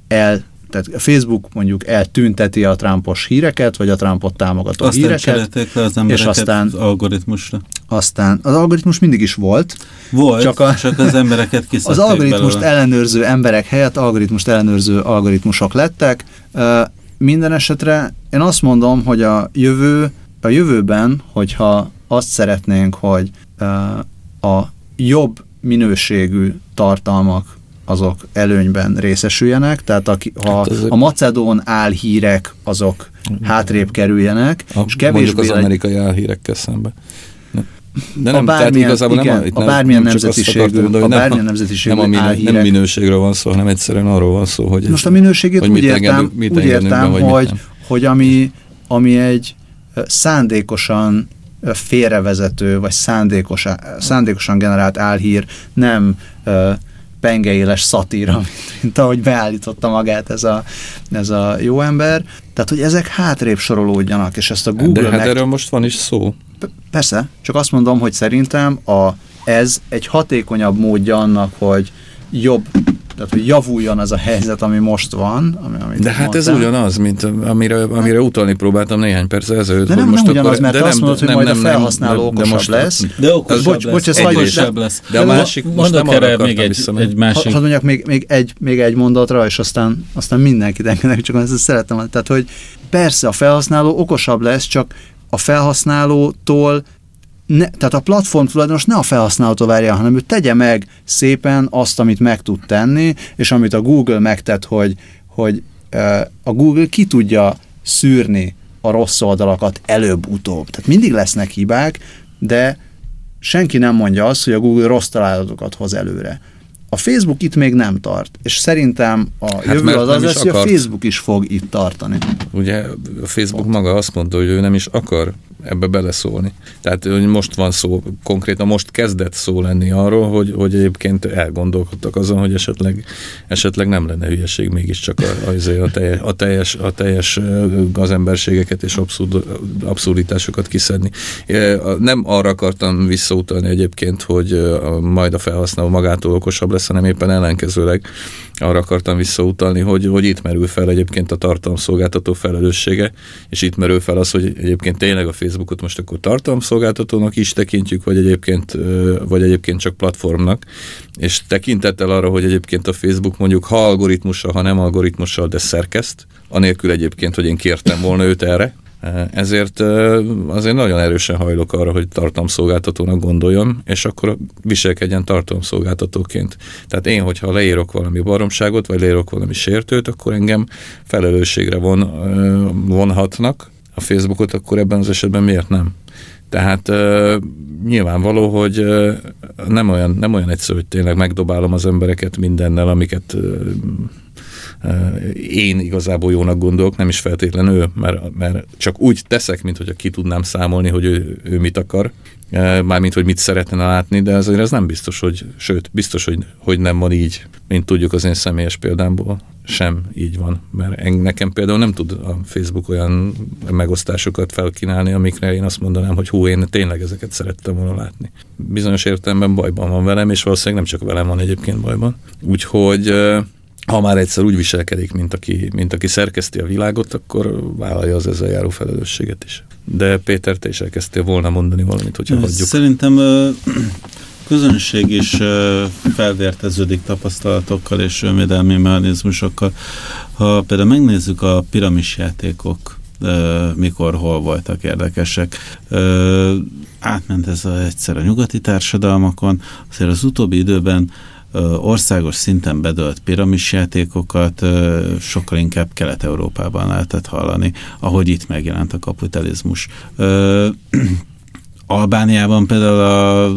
el tehát a Facebook mondjuk eltünteti a Trumpos híreket, vagy a Trumpot támogató aztán híreket. le az és aztán, az algoritmusra. Aztán az algoritmus mindig is volt. Volt, csak, a, csak az embereket Az algoritmust belőle. ellenőrző emberek helyett algoritmust ellenőrző algoritmusok lettek. Minden esetre én azt mondom, hogy a jövő a jövőben, hogyha azt szeretnénk, hogy a jobb minőségű tartalmak azok előnyben részesüljenek, tehát a, ha hát a macedón álhírek azok hátrébb kerüljenek, a, és kevésbé... az amerikai álhírekkel szemben. De nem, a bármilyen, tehát igazából igen, nem, itt a bármilyen nem, nemzetiségű, akartam, a bármilyen nemzetiségű nem, a minő, nem minőségről van szó, hanem egyszerűen arról van szó, hogy... Most a minőségét hogy úgy értem, úgy értem hogy, hogy ami, ami egy szándékosan félrevezető, vagy szándékos, szándékosan generált álhír, nem pengeéles szatíra, mint, mint ahogy beállította magát ez a, ez a jó ember. Tehát, hogy ezek hátrébb sorolódjanak, és ezt a Google... De hát meg... erről most van is szó. Persze, csak azt mondom, hogy szerintem a, ez egy hatékonyabb módja annak, hogy jobb tehát hogy javuljon az a helyzet, ami most van. Ami, amit de hát mondtál. ez ugyanaz, mint amire, amire utalni próbáltam néhány perc ezelőtt. De nem, most nem ugyanaz, akkor, mert de azt nem, mondod, hogy nem, majd nem, a felhasználó nem, okosabb de most, lesz. De okosabb bocs, lesz. Bocs, ez okosabb lesz. De a másik, most nem arra még egy, egy másik. Hadd mondjak még, még, egy, még egy mondatra, és aztán, aztán mindenkit engedek, csak ezt szeretem. Tehát, hogy persze a felhasználó okosabb lesz, csak a felhasználótól ne, tehát a platform tulajdonos ne a felhasználótól várja, hanem ő tegye meg szépen azt, amit meg tud tenni, és amit a Google megtett, hogy, hogy a Google ki tudja szűrni a rossz oldalakat előbb-utóbb. Tehát mindig lesznek hibák, de senki nem mondja azt, hogy a Google rossz találatokat hoz előre. A Facebook itt még nem tart, és szerintem a hát jövő az az lesz, hogy a Facebook is fog itt tartani. Ugye a Facebook Ott. maga azt mondta, hogy ő nem is akar ebbe beleszólni. Tehát hogy most van szó, konkrétan most kezdett szó lenni arról, hogy, hogy egyébként elgondolkodtak azon, hogy esetleg, esetleg nem lenne hülyeség mégiscsak a, a, a, teljes, a, teljes, a teljes gazemberségeket és abszurd, abszurditásokat kiszedni. Nem arra akartam visszautalni egyébként, hogy majd a felhasználó magától okosabb lesz, hanem éppen ellenkezőleg arra akartam visszautalni, hogy, hogy itt merül fel egyébként a tartalomszolgáltató felelőssége, és itt merül fel az, hogy egyébként tényleg a Facebookot most akkor tartalomszolgáltatónak is tekintjük, vagy egyébként, vagy egyébként csak platformnak, és tekintettel arra, hogy egyébként a Facebook mondjuk ha algoritmussal, ha nem algoritmussal, de szerkeszt, anélkül egyébként, hogy én kértem volna őt erre, ezért azért nagyon erősen hajlok arra, hogy tartalomszolgáltatónak gondoljon, és akkor viselkedjen tartalomszolgáltatóként. Tehát én, hogyha leírok valami baromságot, vagy leírok valami sértőt, akkor engem felelősségre von, vonhatnak a Facebookot, akkor ebben az esetben miért nem? Tehát uh, nyilvánvaló, hogy uh, nem, olyan, nem olyan egyszerű, hogy tényleg megdobálom az embereket mindennel, amiket uh, én igazából jónak gondolok, nem is feltétlenül ő, mert, mert csak úgy teszek, mint hogyha ki tudnám számolni, hogy ő, ő mit akar, mármint, hogy mit szeretne látni, de azért ez nem biztos, hogy, sőt, biztos, hogy, hogy nem van így, mint tudjuk az én személyes példámból sem így van, mert nekem például nem tud a Facebook olyan megosztásokat felkínálni, amikre én azt mondanám, hogy hú, én tényleg ezeket szerettem volna látni. Bizonyos értelemben bajban van velem, és valószínűleg nem csak velem van egyébként bajban. Úgyhogy ha már egyszer úgy viselkedik, mint aki, mint aki szerkeszti a világot, akkor vállalja az ezzel járó felelősséget is. De Péter, te is elkezdtél volna mondani valamit, hogyha hagyjuk. Szerintem közönség is felvérteződik tapasztalatokkal és önvédelmi mechanizmusokkal. Ha például megnézzük a piramisjátékok, mikor, hol voltak érdekesek. Átment ez egyszer a nyugati társadalmakon, azért az utóbbi időben országos szinten bedölt piramisjátékokat sokkal inkább Kelet-Európában lehetett hallani, ahogy itt megjelent a kapitalizmus. Albániában például a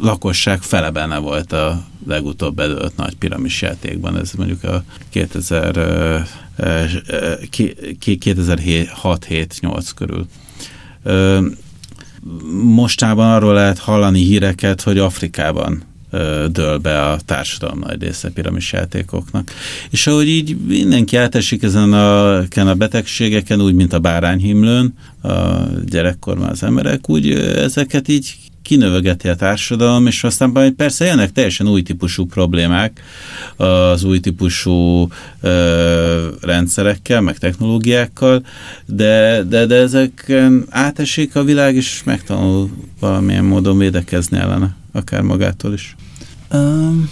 lakosság fele benne volt a legutóbb bedölt nagy piramisjátékban, ez mondjuk a 2000, 2006-7-8 körül. Mostában arról lehet hallani híreket, hogy Afrikában dől be a társadalom nagy része piramis játékoknak. És ahogy így mindenki átesik ezen a, a betegségeken, úgy, mint a bárányhimlőn, a gyerekkorban az emberek, úgy ezeket így kinövögeti a társadalom, és aztán majd persze jönnek teljesen új típusú problémák az új típusú ö, rendszerekkel, meg technológiákkal, de, de, de ezek átesik a világ, és megtanul valamilyen módon védekezni ellene, akár magától is. Um,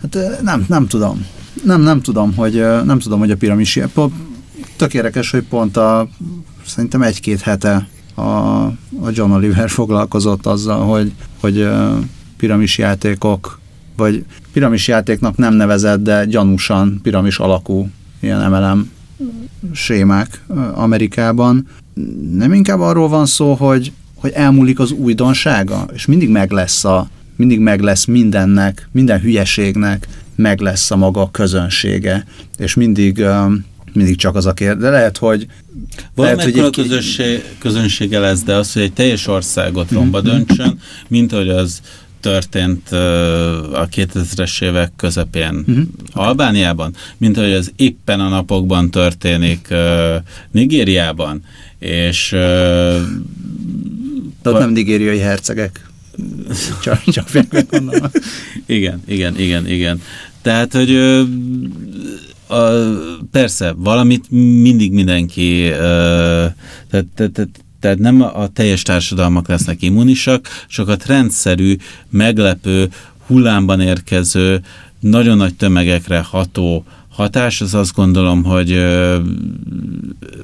hát nem, nem tudom. Nem, nem tudom, hogy nem tudom, hogy a piramis tök érdekes, hogy pont a szerintem egy-két hete a, a John Oliver foglalkozott azzal, hogy, hogy piramis játékok, vagy piramis játéknak nem nevezett, de gyanúsan piramis alakú ilyen MLM sémák Amerikában. Nem inkább arról van szó, hogy, hogy elmúlik az újdonsága, és mindig meg lesz a, mindig meg lesz mindennek, minden hülyeségnek meg lesz a maga közönsége, és mindig mindig csak az a kérdés. De lehet, hogy lehet, hogy egy közösség, közönsége lesz, de az, hogy egy teljes országot mhm. romba döntsön, mint ahogy az történt a 2000-es évek közepén uh-huh. Albániában, mint ahogy az éppen a napokban történik Nigériában, és de ott nem nigériai hercegek csak, csak Igen, igen, igen, igen. Tehát, hogy a, persze, valamit mindig mindenki, tehát, tehát, tehát nem a teljes társadalmak lesznek immunisak, csak a rendszerű, meglepő, hullámban érkező, nagyon nagy tömegekre ható hatás, az azt gondolom, hogy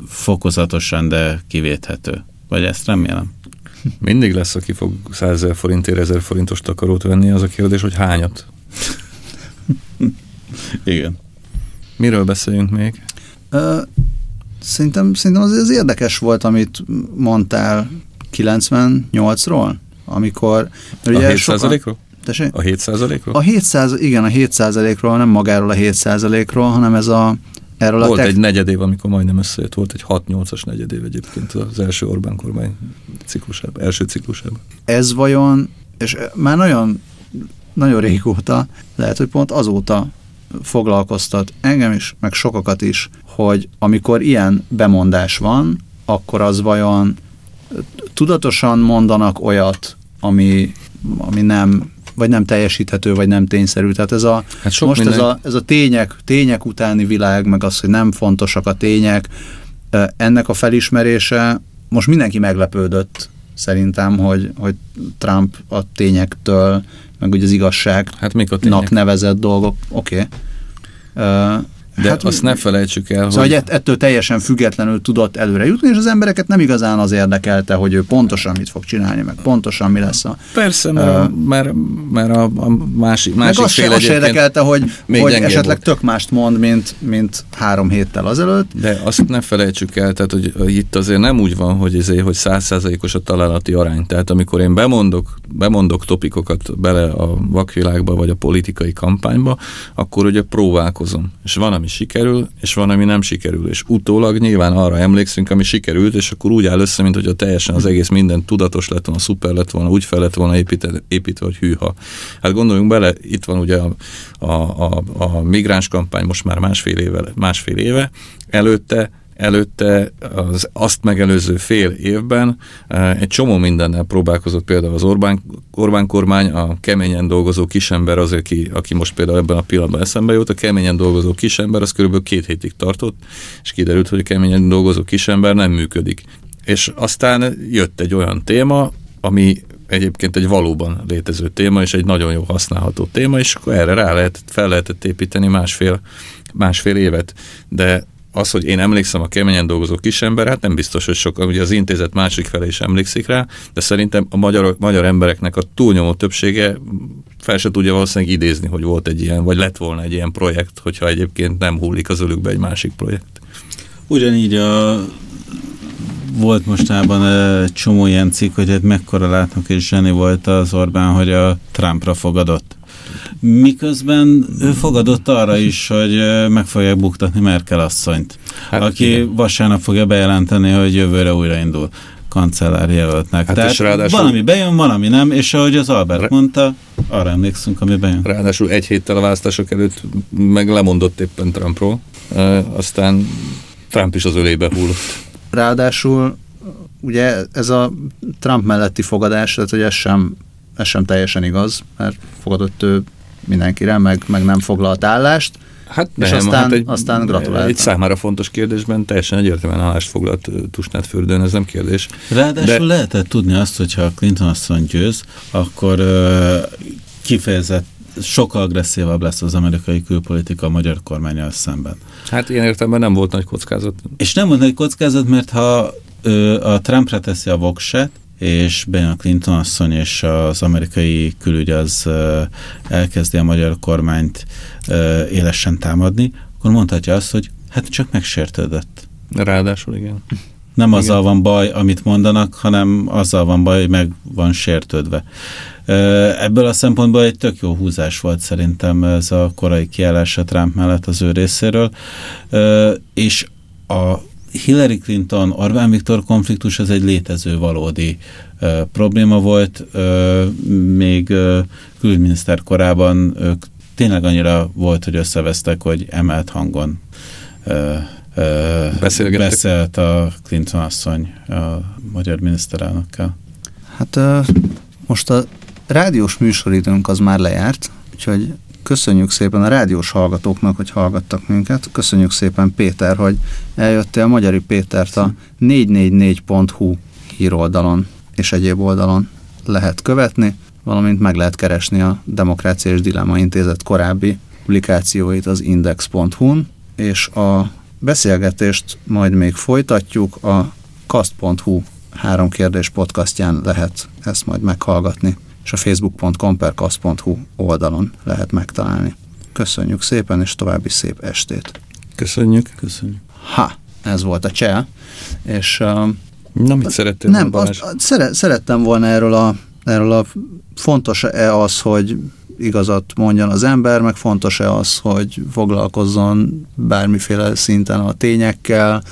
fokozatosan, de kivéthető. Vagy ezt remélem. Mindig lesz, aki fog 100 ezer forintért, 1000 forintos takarót venni, az a kérdés, hogy hányat. Igen. Miről beszéljünk még? Uh, szerintem, szerintem az, az érdekes volt, amit mondtál 98-ról, amikor... A 7 ról Tessék? A 7% ról A 7% igen, a 7% ról nem magáról a 7% ról hanem ez a Erről volt a tek... egy negyedév, amikor majdnem összejött, volt egy 6-8-as negyedév egyébként az első Orbán kormány ciklusában, első ciklusában. Ez vajon, és már nagyon, nagyon régóta, lehet, hogy pont azóta foglalkoztat engem is, meg sokakat is, hogy amikor ilyen bemondás van, akkor az vajon tudatosan mondanak olyat, ami, ami nem vagy nem teljesíthető, vagy nem tényszerű. Tehát ez a, hát sok most minden... ez, a, ez a tények, tények utáni világ, meg az, hogy nem fontosak a tények, ennek a felismerése, most mindenki meglepődött szerintem, hogy, hogy Trump a tényektől, meg ugye az igazságnak hát nevezett dolgok, oké. Okay. De hát, azt ne felejtsük el, szóval, hogy... hogy ettől teljesen függetlenül tudott előre jutni, és az embereket nem igazán az érdekelte, hogy ő pontosan mit fog csinálni, meg pontosan mi lesz a... Persze, mert, uh, mert, mert a, a másik, másik meg fél azt érdekelte, hogy, hogy esetleg volt. tök mást mond, mint, mint három héttel azelőtt. De azt ne felejtsük el, tehát, hogy itt azért nem úgy van, hogy ezért, hogy százszázalékos a találati arány. Tehát amikor én bemondok, bemondok topikokat bele a vakvilágba, vagy a politikai kampányba, akkor ugye próbálkozom. És van, ami sikerül, és van, ami nem sikerül. És utólag nyilván arra emlékszünk, ami sikerült, és akkor úgy áll össze, mint hogy a teljesen az egész minden tudatos lett volna, szuper lett volna, úgy fel lett volna építve, építve hogy hűha. Hát gondoljunk bele, itt van ugye a, a, a, a migráns kampány most már másfél éve, másfél éve, előtte előtte az azt megelőző fél évben eh, egy csomó mindennel próbálkozott például az Orbán, Orbán kormány, a keményen dolgozó kisember az, aki, aki most például ebben a pillanatban eszembe jut, a keményen dolgozó kisember az körülbelül két hétig tartott, és kiderült, hogy a keményen dolgozó kisember nem működik. És aztán jött egy olyan téma, ami egyébként egy valóban létező téma, és egy nagyon jó használható téma, és akkor erre rá lehet, fel lehetett építeni másfél, másfél évet. De az, hogy én emlékszem a keményen dolgozó kisember, hát nem biztos, hogy sokan, ugye az intézet másik fele is emlékszik rá, de szerintem a magyar, magyar embereknek a túlnyomó többsége fel se tudja valószínűleg idézni, hogy volt egy ilyen, vagy lett volna egy ilyen projekt, hogyha egyébként nem hullik az ölükbe egy másik projekt. Ugyanígy a volt mostában egy csomó ilyen cikk, hogy hát mekkora látnak és zseni volt az Orbán, hogy a Trumpra fogadott. Miközben ő fogadott arra is, hogy meg fogják buktatni Merkel asszonyt, hát, aki igen. vasárnap fogja bejelenteni, hogy jövőre újraindul kancellár jelöltnek. Hát Tehát ráadásul... valami bejön, valami nem, és ahogy az Albert mondta, arra emlékszünk, ami bejön. Ráadásul egy héttel a választások előtt meg lemondott éppen Trumpról, e, aztán Trump is az ölébe hullott. Ráadásul ugye ez a Trump melletti fogadás, tehát hogy ez sem, ez sem teljesen igaz, mert fogadott ő mindenkire, meg, meg nem foglalt állást. Hát és nem, aztán, hát egy, aztán gratuláltam. Egy számára fontos kérdésben teljesen egyértelműen állást foglalt Tusnát Fürdőn, ez nem kérdés. Ráadásul De... lehetett tudni azt, hogyha Clinton asszony győz, akkor uh, kifejezett sokkal agresszívabb lesz az amerikai külpolitika a magyar kormányal szemben. Hát ilyen értelemben nem volt nagy kockázat. És nem volt nagy kockázat, mert ha ö, a Trumpra teszi a voksát, és a Clinton asszony, és az amerikai külügy az elkezdi a magyar kormányt élesen támadni, akkor mondhatja azt, hogy hát csak megsértődött. Ráadásul igen. nem Igen. azzal van baj, amit mondanak, hanem azzal van baj, hogy meg van sértődve. Ebből a szempontból egy tök jó húzás volt szerintem ez a korai kiállása Trump mellett az ő részéről, és a Hillary Clinton, Orbán Viktor konfliktus az egy létező valódi uh, probléma volt, uh, még uh, külügyminiszter korában ők tényleg annyira volt, hogy összevesztek, hogy emelt hangon uh, uh, beszélt a Clinton asszony a magyar miniszterelnökkel. Hát uh, most a rádiós műsoridőnk az már lejárt, úgyhogy köszönjük szépen a rádiós hallgatóknak, hogy hallgattak minket. Köszönjük szépen Péter, hogy eljöttél. Magyari Pétert a 444.hu híroldalon és egyéb oldalon lehet követni, valamint meg lehet keresni a Demokrácia és Dilemma Intézet korábbi publikációit az index.hu-n, és a beszélgetést majd még folytatjuk. A kast.hu három kérdés podcastján lehet ezt majd meghallgatni és a facebook.com per oldalon lehet megtalálni. Köszönjük szépen, és további szép estét. Köszönjük. Köszönjük. Ha, ez volt a cseh, és... Uh, Na, mit szerettél? Nem, azt, szere, szerettem volna erről a, erről a fontos-e az, hogy igazat mondjon az ember, meg fontos-e az, hogy foglalkozzon bármiféle szinten a tényekkel,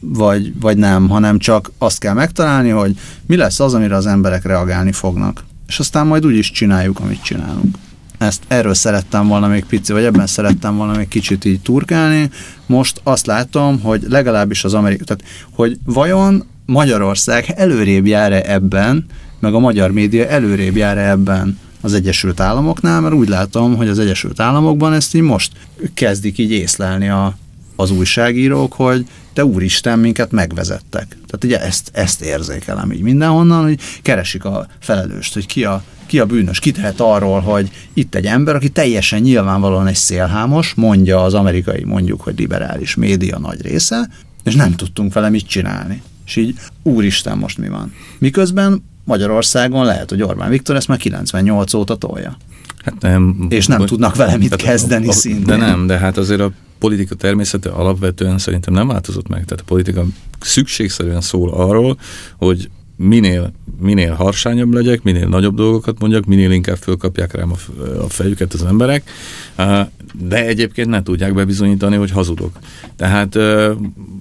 vagy, vagy nem, hanem csak azt kell megtalálni, hogy mi lesz az, amire az emberek reagálni fognak és aztán majd úgy is csináljuk, amit csinálunk. Ezt, erről szerettem volna még pici, vagy ebben szerettem volna még kicsit így turkálni. Most azt látom, hogy legalábbis az amerikai, tehát hogy vajon Magyarország előrébb jár-e ebben, meg a magyar média előrébb jár-e ebben az Egyesült Államoknál, mert úgy látom, hogy az Egyesült Államokban ezt így most kezdik így észlelni a, az újságírók, hogy te úristen, minket megvezettek. Tehát ugye ezt, ezt érzékelem így mindenhonnan, hogy keresik a felelőst, hogy ki a, ki a bűnös, ki tehet arról, hogy itt egy ember, aki teljesen nyilvánvalóan egy szélhámos, mondja az amerikai, mondjuk, hogy liberális média nagy része, és nem tudtunk vele mit csinálni. És így, úristen, most mi van? Miközben Magyarországon lehet, hogy Orbán Viktor ezt már 98 óta tolja. Hát nem. És nem tudnak vele mit kezdeni szintén. De nem, de hát azért a politika természete alapvetően szerintem nem változott meg. Tehát a politika szükségszerűen szól arról, hogy minél, minél harsányabb legyek, minél nagyobb dolgokat mondjak, minél inkább fölkapják rám a fejüket az emberek, de egyébként ne tudják bebizonyítani, hogy hazudok. Tehát,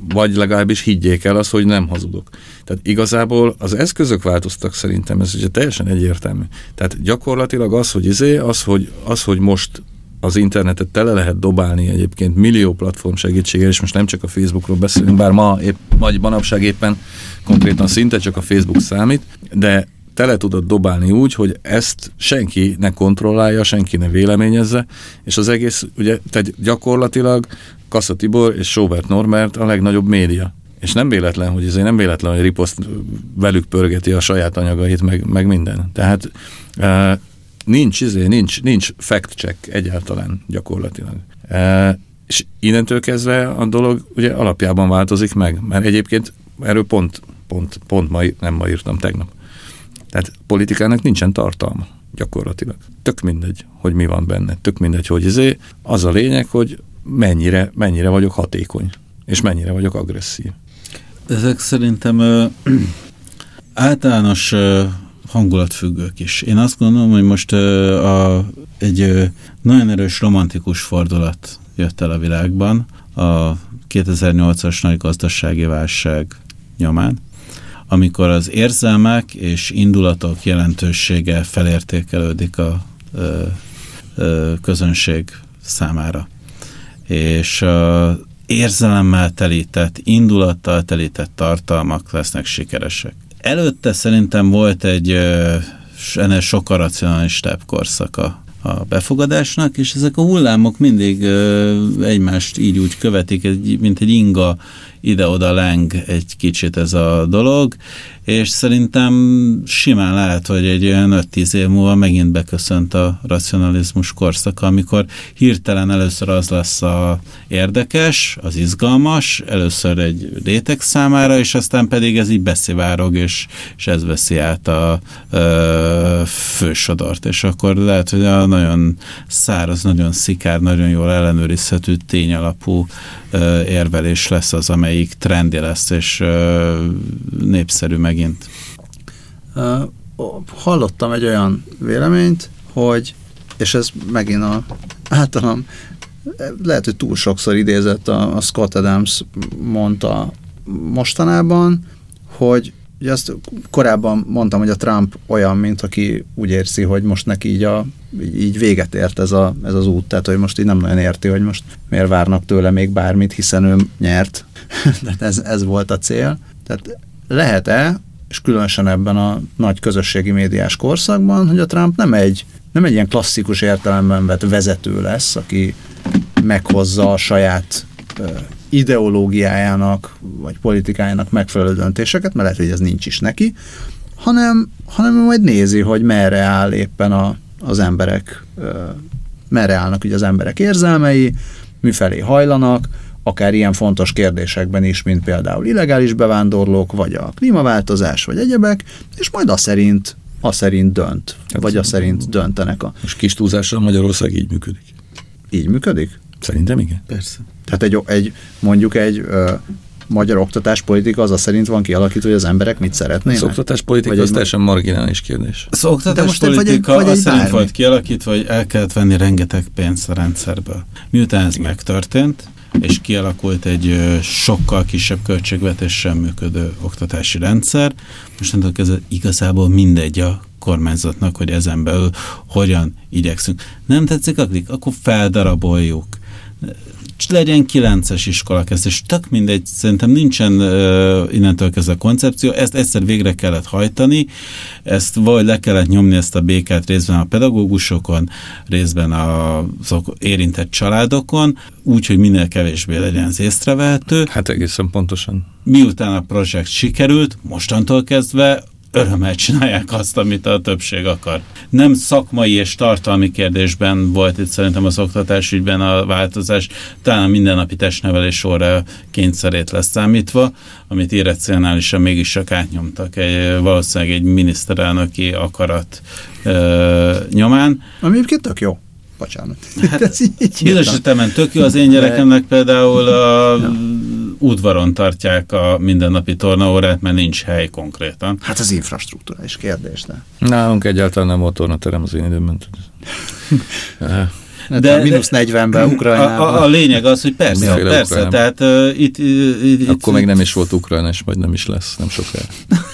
vagy legalábbis higgyék el azt, hogy nem hazudok. Tehát igazából az eszközök változtak szerintem, ez ugye teljesen egyértelmű. Tehát gyakorlatilag az, hogy izé, az, hogy, az, hogy most az internetet tele lehet dobálni egyébként millió platform segítségével, és most nem csak a Facebookról beszélünk, bár ma épp, vagy manapság éppen konkrétan szinte csak a Facebook számít, de tele tudod dobálni úgy, hogy ezt senki ne kontrollálja, senki ne véleményezze, és az egész, ugye, tehát gyakorlatilag Kassa Tibor és Sobert Norbert a legnagyobb média. És nem véletlen, hogy ezért nem véletlen, hogy Riposzt velük pörgeti a saját anyagait, meg, meg minden. Tehát nincs, izé, nincs, nincs fact check egyáltalán gyakorlatilag. E, és innentől kezdve a dolog ugye alapjában változik meg, mert egyébként erről pont, pont, pont ma, nem ma írtam tegnap. Tehát politikának nincsen tartalma gyakorlatilag. Tök mindegy, hogy mi van benne. Tök mindegy, hogy izé. Az a lényeg, hogy mennyire, mennyire vagyok hatékony, és mennyire vagyok agresszív. Ezek szerintem ö, általános ö, hangulatfüggők is. Én azt gondolom, hogy most ö, a, egy ö, nagyon erős romantikus fordulat jött el a világban a 2008-as nagy gazdasági válság nyomán, amikor az érzelmek és indulatok jelentősége felértékelődik a ö, ö, közönség számára. És a érzelemmel telített, indulattal telített tartalmak lesznek sikeresek. Előtte szerintem volt egy ennél sokkal racionalistább korszaka a befogadásnak, és ezek a hullámok mindig egymást így úgy követik, mint egy inga ide-oda leng egy kicsit ez a dolog, és szerintem simán lehet, hogy egy olyan 5-10 év múlva megint beköszönt a racionalizmus korszaka, amikor hirtelen először az lesz a érdekes, az izgalmas, először egy réteg számára, és aztán pedig ez így beszivárog, és, és ez veszi át a, a fősodort, és akkor lehet, hogy a nagyon száraz, nagyon szikár, nagyon jól ellenőrizhető tényalapú érvelés lesz az, amely valamelyik trendi lesz, és ö, népszerű megint. Hallottam egy olyan véleményt, hogy, és ez megint a általam, lehet, hogy túl sokszor idézett a, a Scott Adams mondta mostanában, hogy ugye azt korábban mondtam, hogy a Trump olyan, mint aki úgy érzi, hogy most neki így, a, így véget ért ez, a, ez az út, tehát hogy most így nem nagyon érti, hogy most miért várnak tőle még bármit, hiszen ő nyert. tehát ez, ez volt a cél. Tehát lehet-e, és különösen ebben a nagy közösségi médiás korszakban, hogy a Trump nem egy, nem egy ilyen klasszikus értelemben vett vezető lesz, aki meghozza a saját ideológiájának, vagy politikájának megfelelő döntéseket, mert lehet, hogy ez nincs is neki, hanem, hanem majd nézi, hogy merre áll éppen a, az emberek, merre állnak ugye az emberek érzelmei, mifelé hajlanak, akár ilyen fontos kérdésekben is, mint például illegális bevándorlók, vagy a klímaváltozás, vagy egyebek, és majd azt szerint, azt szerint dönt, hát, vagy azt szerint döntenek. A... Most kis túlzással Magyarország így működik. Így működik? Szerintem igen. Persze. Tehát egy, egy mondjuk egy ö, magyar oktatáspolitika az a szerint van kialakítva, hogy az emberek mit szeretnének? Az oktatáspolitika az teljesen marginális kérdés. Az oktatáspolitika az szerint volt kialakítva, hogy el kellett venni rengeteg pénzt a rendszerből. Miután ez megtörtént, és kialakult egy sokkal kisebb költségvetéssel működő oktatási rendszer. Mostantól kezdve igazából mindegy a kormányzatnak, hogy ezen belül hogyan igyekszünk. Nem tetszik, akik? Akkor feldaraboljuk legyen kilences iskolakezdés, tök mindegy, szerintem nincsen uh, innentől kezdve koncepció, ezt egyszer végre kellett hajtani, ezt vagy le kellett nyomni ezt a békát részben a pedagógusokon, részben azok érintett családokon, úgy, hogy minél kevésbé legyen az észrevehető. Hát egészen pontosan. Miután a projekt sikerült, mostantól kezdve örömmel csinálják azt, amit a többség akar. Nem szakmai és tartalmi kérdésben volt itt szerintem az oktatásügyben a változás, talán a mindennapi testnevelés óra kényszerét lesz számítva, amit irracionálisan mégis csak átnyomtak egy, valószínűleg egy miniszterelnöki akarat ö, nyomán. Ami egyébként tök jó bocsánat. Hát, ez így esetemben tök jó, az én gyerekemnek például a ja. Udvaron tartják a mindennapi tornaórát, mert nincs hely konkrétan. Hát az infrastruktúrális kérdés, de. Nálunk egyáltalán nem volt tornaterem az én időmben. De, de mínusz 40-ben Ukrajnában. A, a, a lényeg az, hogy persze, Miféle persze, Ukrajnában? tehát uh, itt, itt... Akkor itt, még nem is volt Ukrajna, és majd nem is lesz, nem sokára.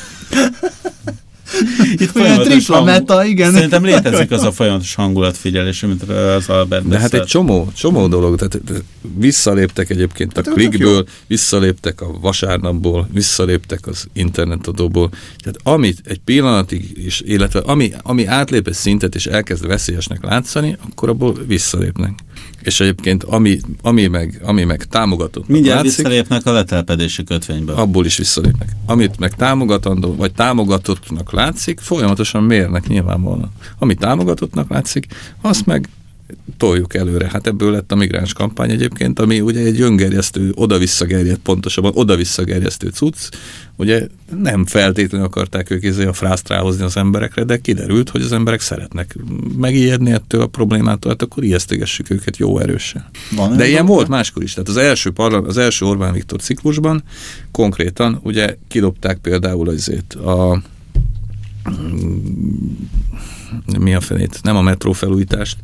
Itt Olyan tripla meta, igen. Szerintem létezik az a folyamatos hangulatfigyelés, amit az Albert De hát egy csomó, csomó dolog, tehát visszaléptek egyébként hát a klikből, visszaléptek a vasárnapból, visszaléptek az internetadóból. Tehát amit egy pillanatig is, illetve ami, ami átlép egy szintet és elkezd veszélyesnek látszani, akkor abból visszalépnek. És egyébként ami, ami, meg, ami meg támogatott. Mindjárt látszik, visszalépnek a letelpedési kötvényből. Abból is visszalépnek. Amit meg támogatandó, vagy támogatottnak látszik, folyamatosan mérnek nyilvánvalóan. Ami támogatottnak látszik, azt meg toljuk előre. Hát ebből lett a migráns kampány egyébként, ami ugye egy öngerjesztő, oda-visszagerjedt, pontosabban oda-visszagerjesztő cucc. Ugye nem feltétlenül akarták ők izé a frászt ráhozni az emberekre, de kiderült, hogy az emberek szeretnek megijedni ettől a problémától, hát akkor ijesztegessük őket jó erősen. Van de ilyen van? volt máskor is. Tehát az első, az első Orbán Viktor ciklusban konkrétan ugye kidobták például azért a mi a fenét, nem a metró felújítást,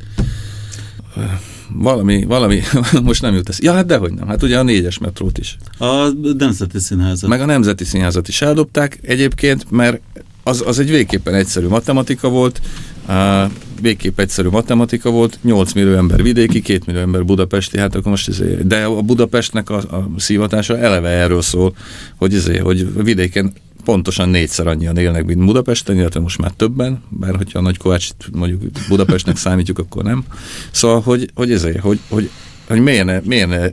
valami, valami, most nem jut ez. Ja, hát dehogy nem. Hát ugye a négyes metrót is. A Nemzeti Színházat. Meg a Nemzeti Színházat is eldobták egyébként, mert az, az egy végképpen egyszerű matematika volt, uh, végképp egyszerű matematika volt, 8 millió ember vidéki, 2 millió ember budapesti, hát akkor most ezért, de a Budapestnek a, a szívatása eleve erről szól, hogy, ezért, hogy vidéken pontosan négyszer annyian élnek, mint Budapesten, illetve most már többen, bár hogyha a Nagykovács mondjuk Budapestnek számítjuk, akkor nem. Szóval, hogy, hogy ezért, hogy, hogy, hogy miért ne, miért ne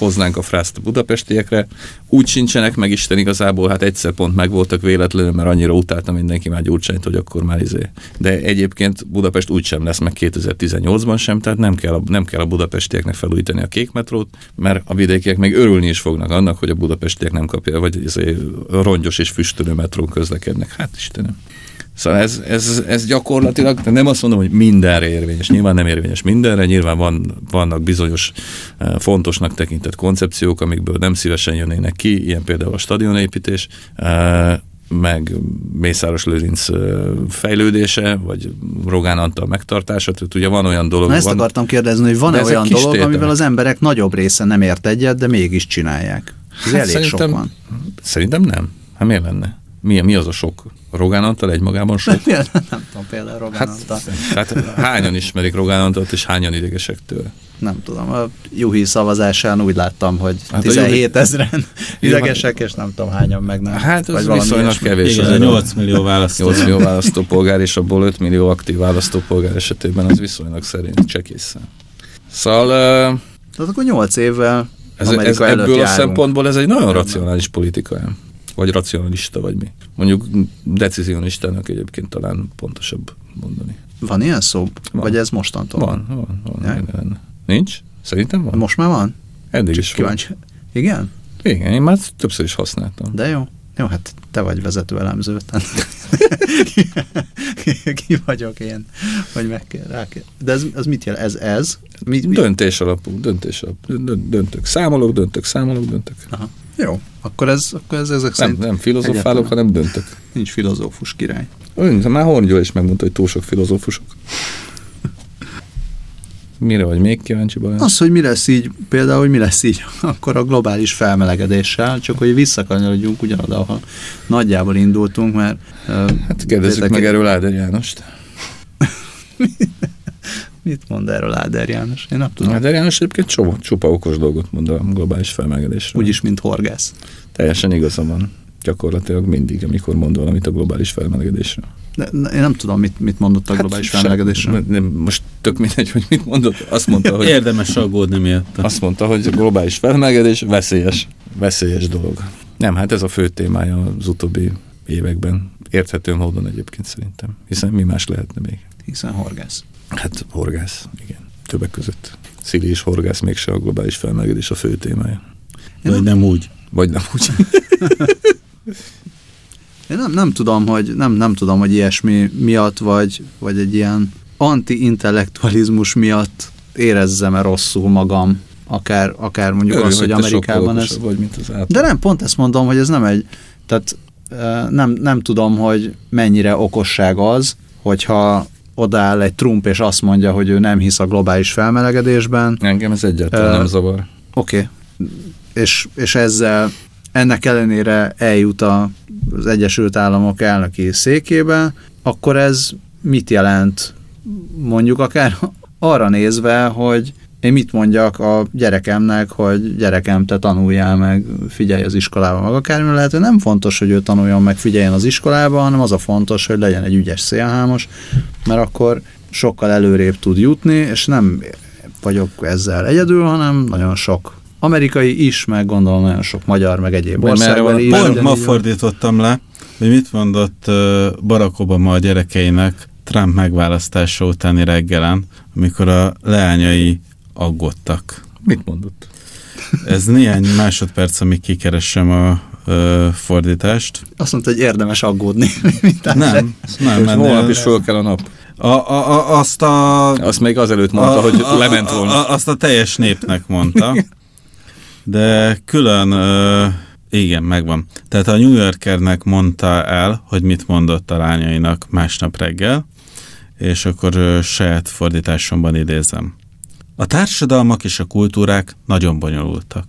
hoznánk a frászt a budapestiekre. Úgy sincsenek meg Isten igazából, hát egyszer pont megvoltak véletlenül, mert annyira utálta mindenki már Gyurcsányt, hogy akkor már izé. De egyébként Budapest úgy sem lesz meg 2018-ban sem, tehát nem kell, a, nem kell a budapestieknek felújítani a kék metrót, mert a vidékiek még örülni is fognak annak, hogy a budapestiek nem kapja, vagy izé, rongyos és füstölő metrón közlekednek. Hát Istenem. Szóval ez, ez, ez gyakorlatilag, nem azt mondom, hogy mindenre érvényes, nyilván nem érvényes mindenre, nyilván van, vannak bizonyos eh, fontosnak tekintett koncepciók, amikből nem szívesen jönnének ki, ilyen például a stadionépítés, eh, meg Mészáros Lőrinc eh, fejlődése, vagy Rogán Antal megtartása, tehát ugye van olyan dolog. Na ezt van, akartam kérdezni, hogy van-e olyan dolog, tétemek. amivel az emberek nagyobb része nem ért egyet, de mégis csinálják. Ez hát elég szerintem, sok van. Szerintem nem. Hát miért lenne? Mi, mi az a sok? Rogán Antal egymagában sok? nem, nem tudom, például Rogán hát, Antal. Hát hányan ismerik Rogán Antalt, és hányan idegesek tőle? Nem tudom, a Juhi szavazásán úgy láttam, hogy hát 17 ezeren idegesek, és nem tudom hányan meg nem. Hát ez viszonylag kevés. Igen, 8 millió választó. 8 millió választópolgár, és abból 5 millió aktív választópolgár esetében az viszonylag szerint csekészen. Szóval... Uh, Tehát akkor 8 évvel ez, ez ebből járunk. a szempontból ez egy nagyon racionális politika vagy racionalista, vagy mi. Mondjuk decizionistának egyébként talán pontosabb mondani. Van ilyen szó? Van. Vagy ez mostantól? Van, van, van. van ja? Nincs? Szerintem van. Most már van? Eddig Csak is kíváncsi. van. Igen? Igen, én már többször is használtam. De jó. Jó, hát te vagy vezető elemző. Ki vagyok én, hogy meg kell rá kell. De ez, ez mit jelent? Ez ez? Mi, mi? Döntés alapú, döntés alapú. Döntök, számolok, döntök, számolok, döntök. Aha. Jó, akkor ez, akkor ez ezek nem, szerint... Nem filozofálok, hanem döntök. Nincs filozófus király. Ön, már Horngyó is megmondta, hogy túl sok filozófusok. Mire vagy még kíváncsi baj? Az, hogy mi lesz így, például, hogy mi lesz így akkor a globális felmelegedéssel, csak hogy visszakanyarodjunk ugyanoda, ahol nagyjából indultunk, mert... Hát kérdezzük meg erről Áder Jánost. Mit mond erről Áder János? Én nem tudom. Áder János egyébként csupa, csupa okos dolgot mond a globális felmelegedésről. Úgyis, mint horgász. Teljesen igaza van. Gyakorlatilag mindig, amikor mond valamit a globális felmelegedésről. De, én nem tudom, mit, mit mondott a hát globális felmelegedésről. Nem, most tök mindegy, hogy mit mondott. Azt mondta, hogy... Érdemes aggódni miatt. Azt mondta, hogy a globális felmelegedés veszélyes, veszélyes dolog. Nem, hát ez a fő témája az utóbbi években. Érthető módon egyébként szerintem. Hiszen mi más lehetne még? Hiszen horgász. Hát horgász, igen. Többek között. Szili és horgász mégse a globális felmelegedés a fő témája. Vagy nem úgy. Vagy nem úgy. Én nem, nem tudom, hogy nem, nem tudom, hogy ilyesmi miatt, vagy, vagy egy ilyen anti-intellektualizmus miatt érezzem-e rosszul magam, akár, akár mondjuk Örül, az, hogy, hogy Amerikában ez... Vagy, mint az De nem, pont ezt mondom, hogy ez nem egy, tehát nem, nem tudom, hogy mennyire okosság az, hogyha odaáll egy Trump, és azt mondja, hogy ő nem hisz a globális felmelegedésben. Engem ez egyáltalán uh, nem zavar. Oké. Okay. És, és ezzel ennek ellenére eljut az Egyesült Államok elnöki székébe, akkor ez mit jelent mondjuk akár arra nézve, hogy én mit mondjak a gyerekemnek, hogy gyerekem, te tanuljál meg, figyelj az iskolában, meg akármi lehet, hogy nem fontos, hogy ő tanuljon meg, figyeljen az iskolában, hanem az a fontos, hogy legyen egy ügyes szélhámos, mert akkor sokkal előrébb tud jutni, és nem vagyok ezzel egyedül, hanem nagyon sok amerikai is, meg gondolom nagyon sok magyar, meg egyéb országban is. Pont ma fordítottam le, hogy mit mondott Barack Obama a gyerekeinek Trump megválasztása utáni reggelen, amikor a leányai aggódtak. Mit mondott? Ez néhány másodperc, amíg kikeresem a ö, fordítást. Azt mondta, hogy érdemes aggódni. nem, nem. nem holnap is föl kell a nap. A, a, a, azt a... Azt még azelőtt mondta, a, hogy a, lement volna. A, a, azt a teljes népnek mondta. De külön, ö, igen, megvan. Tehát a New Yorkernek mondta el, hogy mit mondott a lányainak másnap reggel, és akkor ö, saját fordításomban idézem. A társadalmak és a kultúrák nagyon bonyolultak.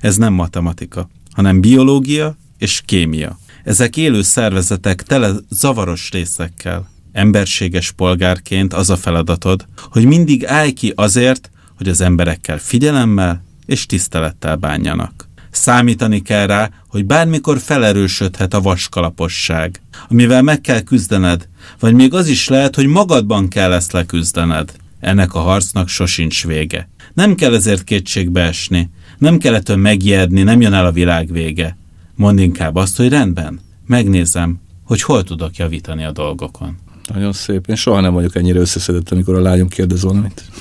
Ez nem matematika, hanem biológia és kémia. Ezek élő szervezetek tele zavaros részekkel. Emberséges polgárként az a feladatod, hogy mindig állj ki azért, hogy az emberekkel figyelemmel és tisztelettel bánjanak. Számítani kell rá, hogy bármikor felerősödhet a vaskalaposság, amivel meg kell küzdened, vagy még az is lehet, hogy magadban kell ezt leküzdened. Ennek a harcnak sosincs vége. Nem kell ezért kétségbe esni, nem kell ettől megijedni, nem jön el a világ vége. Mondd inkább azt, hogy rendben, megnézem, hogy hol tudok javítani a dolgokon. Nagyon szép. Én soha nem vagyok ennyire összeszedett, amikor a lányom kérdez valamit.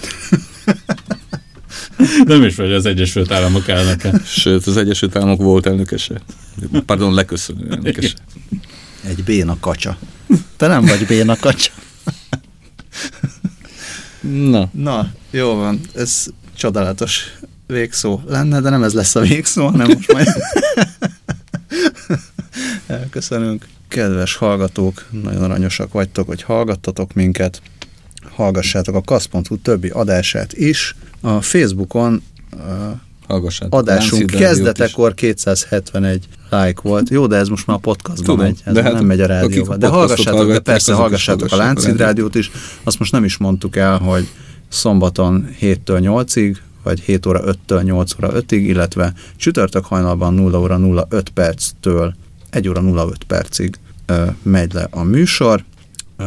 Nem is vagy az Egyesült Államok elnöke. Sőt, az Egyesült Államok volt elnökese. Pardon, leköszönő elnökese. Egy béna kacsa. Te nem vagy béna kacsa. Na. Na, jó van, ez csodálatos végszó lenne, de nem ez lesz a végszó, hanem most majd elköszönünk. Kedves hallgatók, nagyon aranyosak vagytok, hogy hallgattatok minket. Hallgassátok a kasz.hu többi adását is. A Facebookon Hallgassátok. adásunk kezdetekor 271 like volt. Jó, de ez most már a podcastban Tudom, megy, ez de nem hát megy a rádióba. De hallgassátok, de persze hallgassátok a Láncid rádiót is. Azt most nem is mondtuk el, hogy szombaton 7-től 8-ig, vagy 7 óra 5-től 8 óra 5-ig, illetve csütörtök hajnalban 0 óra 05 perctől 1 óra 05 percig ö, megy le a műsor. Ö,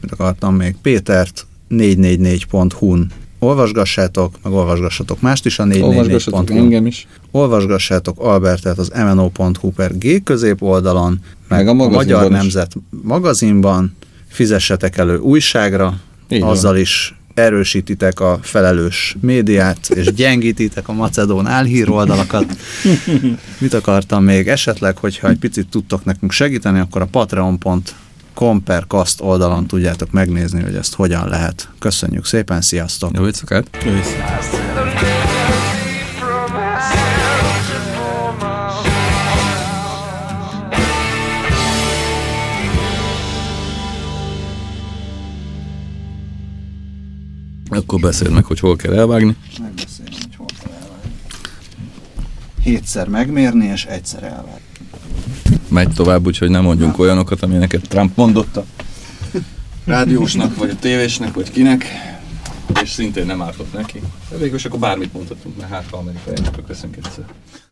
mit akartam még? Pétert 444.hu-n olvasgassátok, meg olvasgassatok mást is a Olvasgassatok 444.hu-n. engem is. Olvasgassátok Albertet az mno.hu per G közép oldalon, meg, Meg a a, Magyar is. Nemzet magazinban, fizessetek elő újságra, Így van. azzal is erősítitek a felelős médiát, és gyengítitek a macedón álhír oldalakat. Mit akartam még? Esetleg, hogyha egy picit tudtok nekünk segíteni, akkor a patreon.com per kaszt oldalon tudjátok megnézni, hogy ezt hogyan lehet. Köszönjük szépen, sziasztok! Jó éjszakát! Akkor beszéld meg, hogy hol kell elvágni. Megbeszélni, hogy hol kell elvágni. Hétszer megmérni, és egyszer elvágni. Megy tovább, úgyhogy nem mondjunk olyanokat, amilyeneket Trump mondott a rádiósnak, vagy a tévésnek, vagy kinek, és szintén nem ártott neki. De végül is akkor bármit mondhatunk, mert hát ha amerikai, akkor köszönjük egyszer.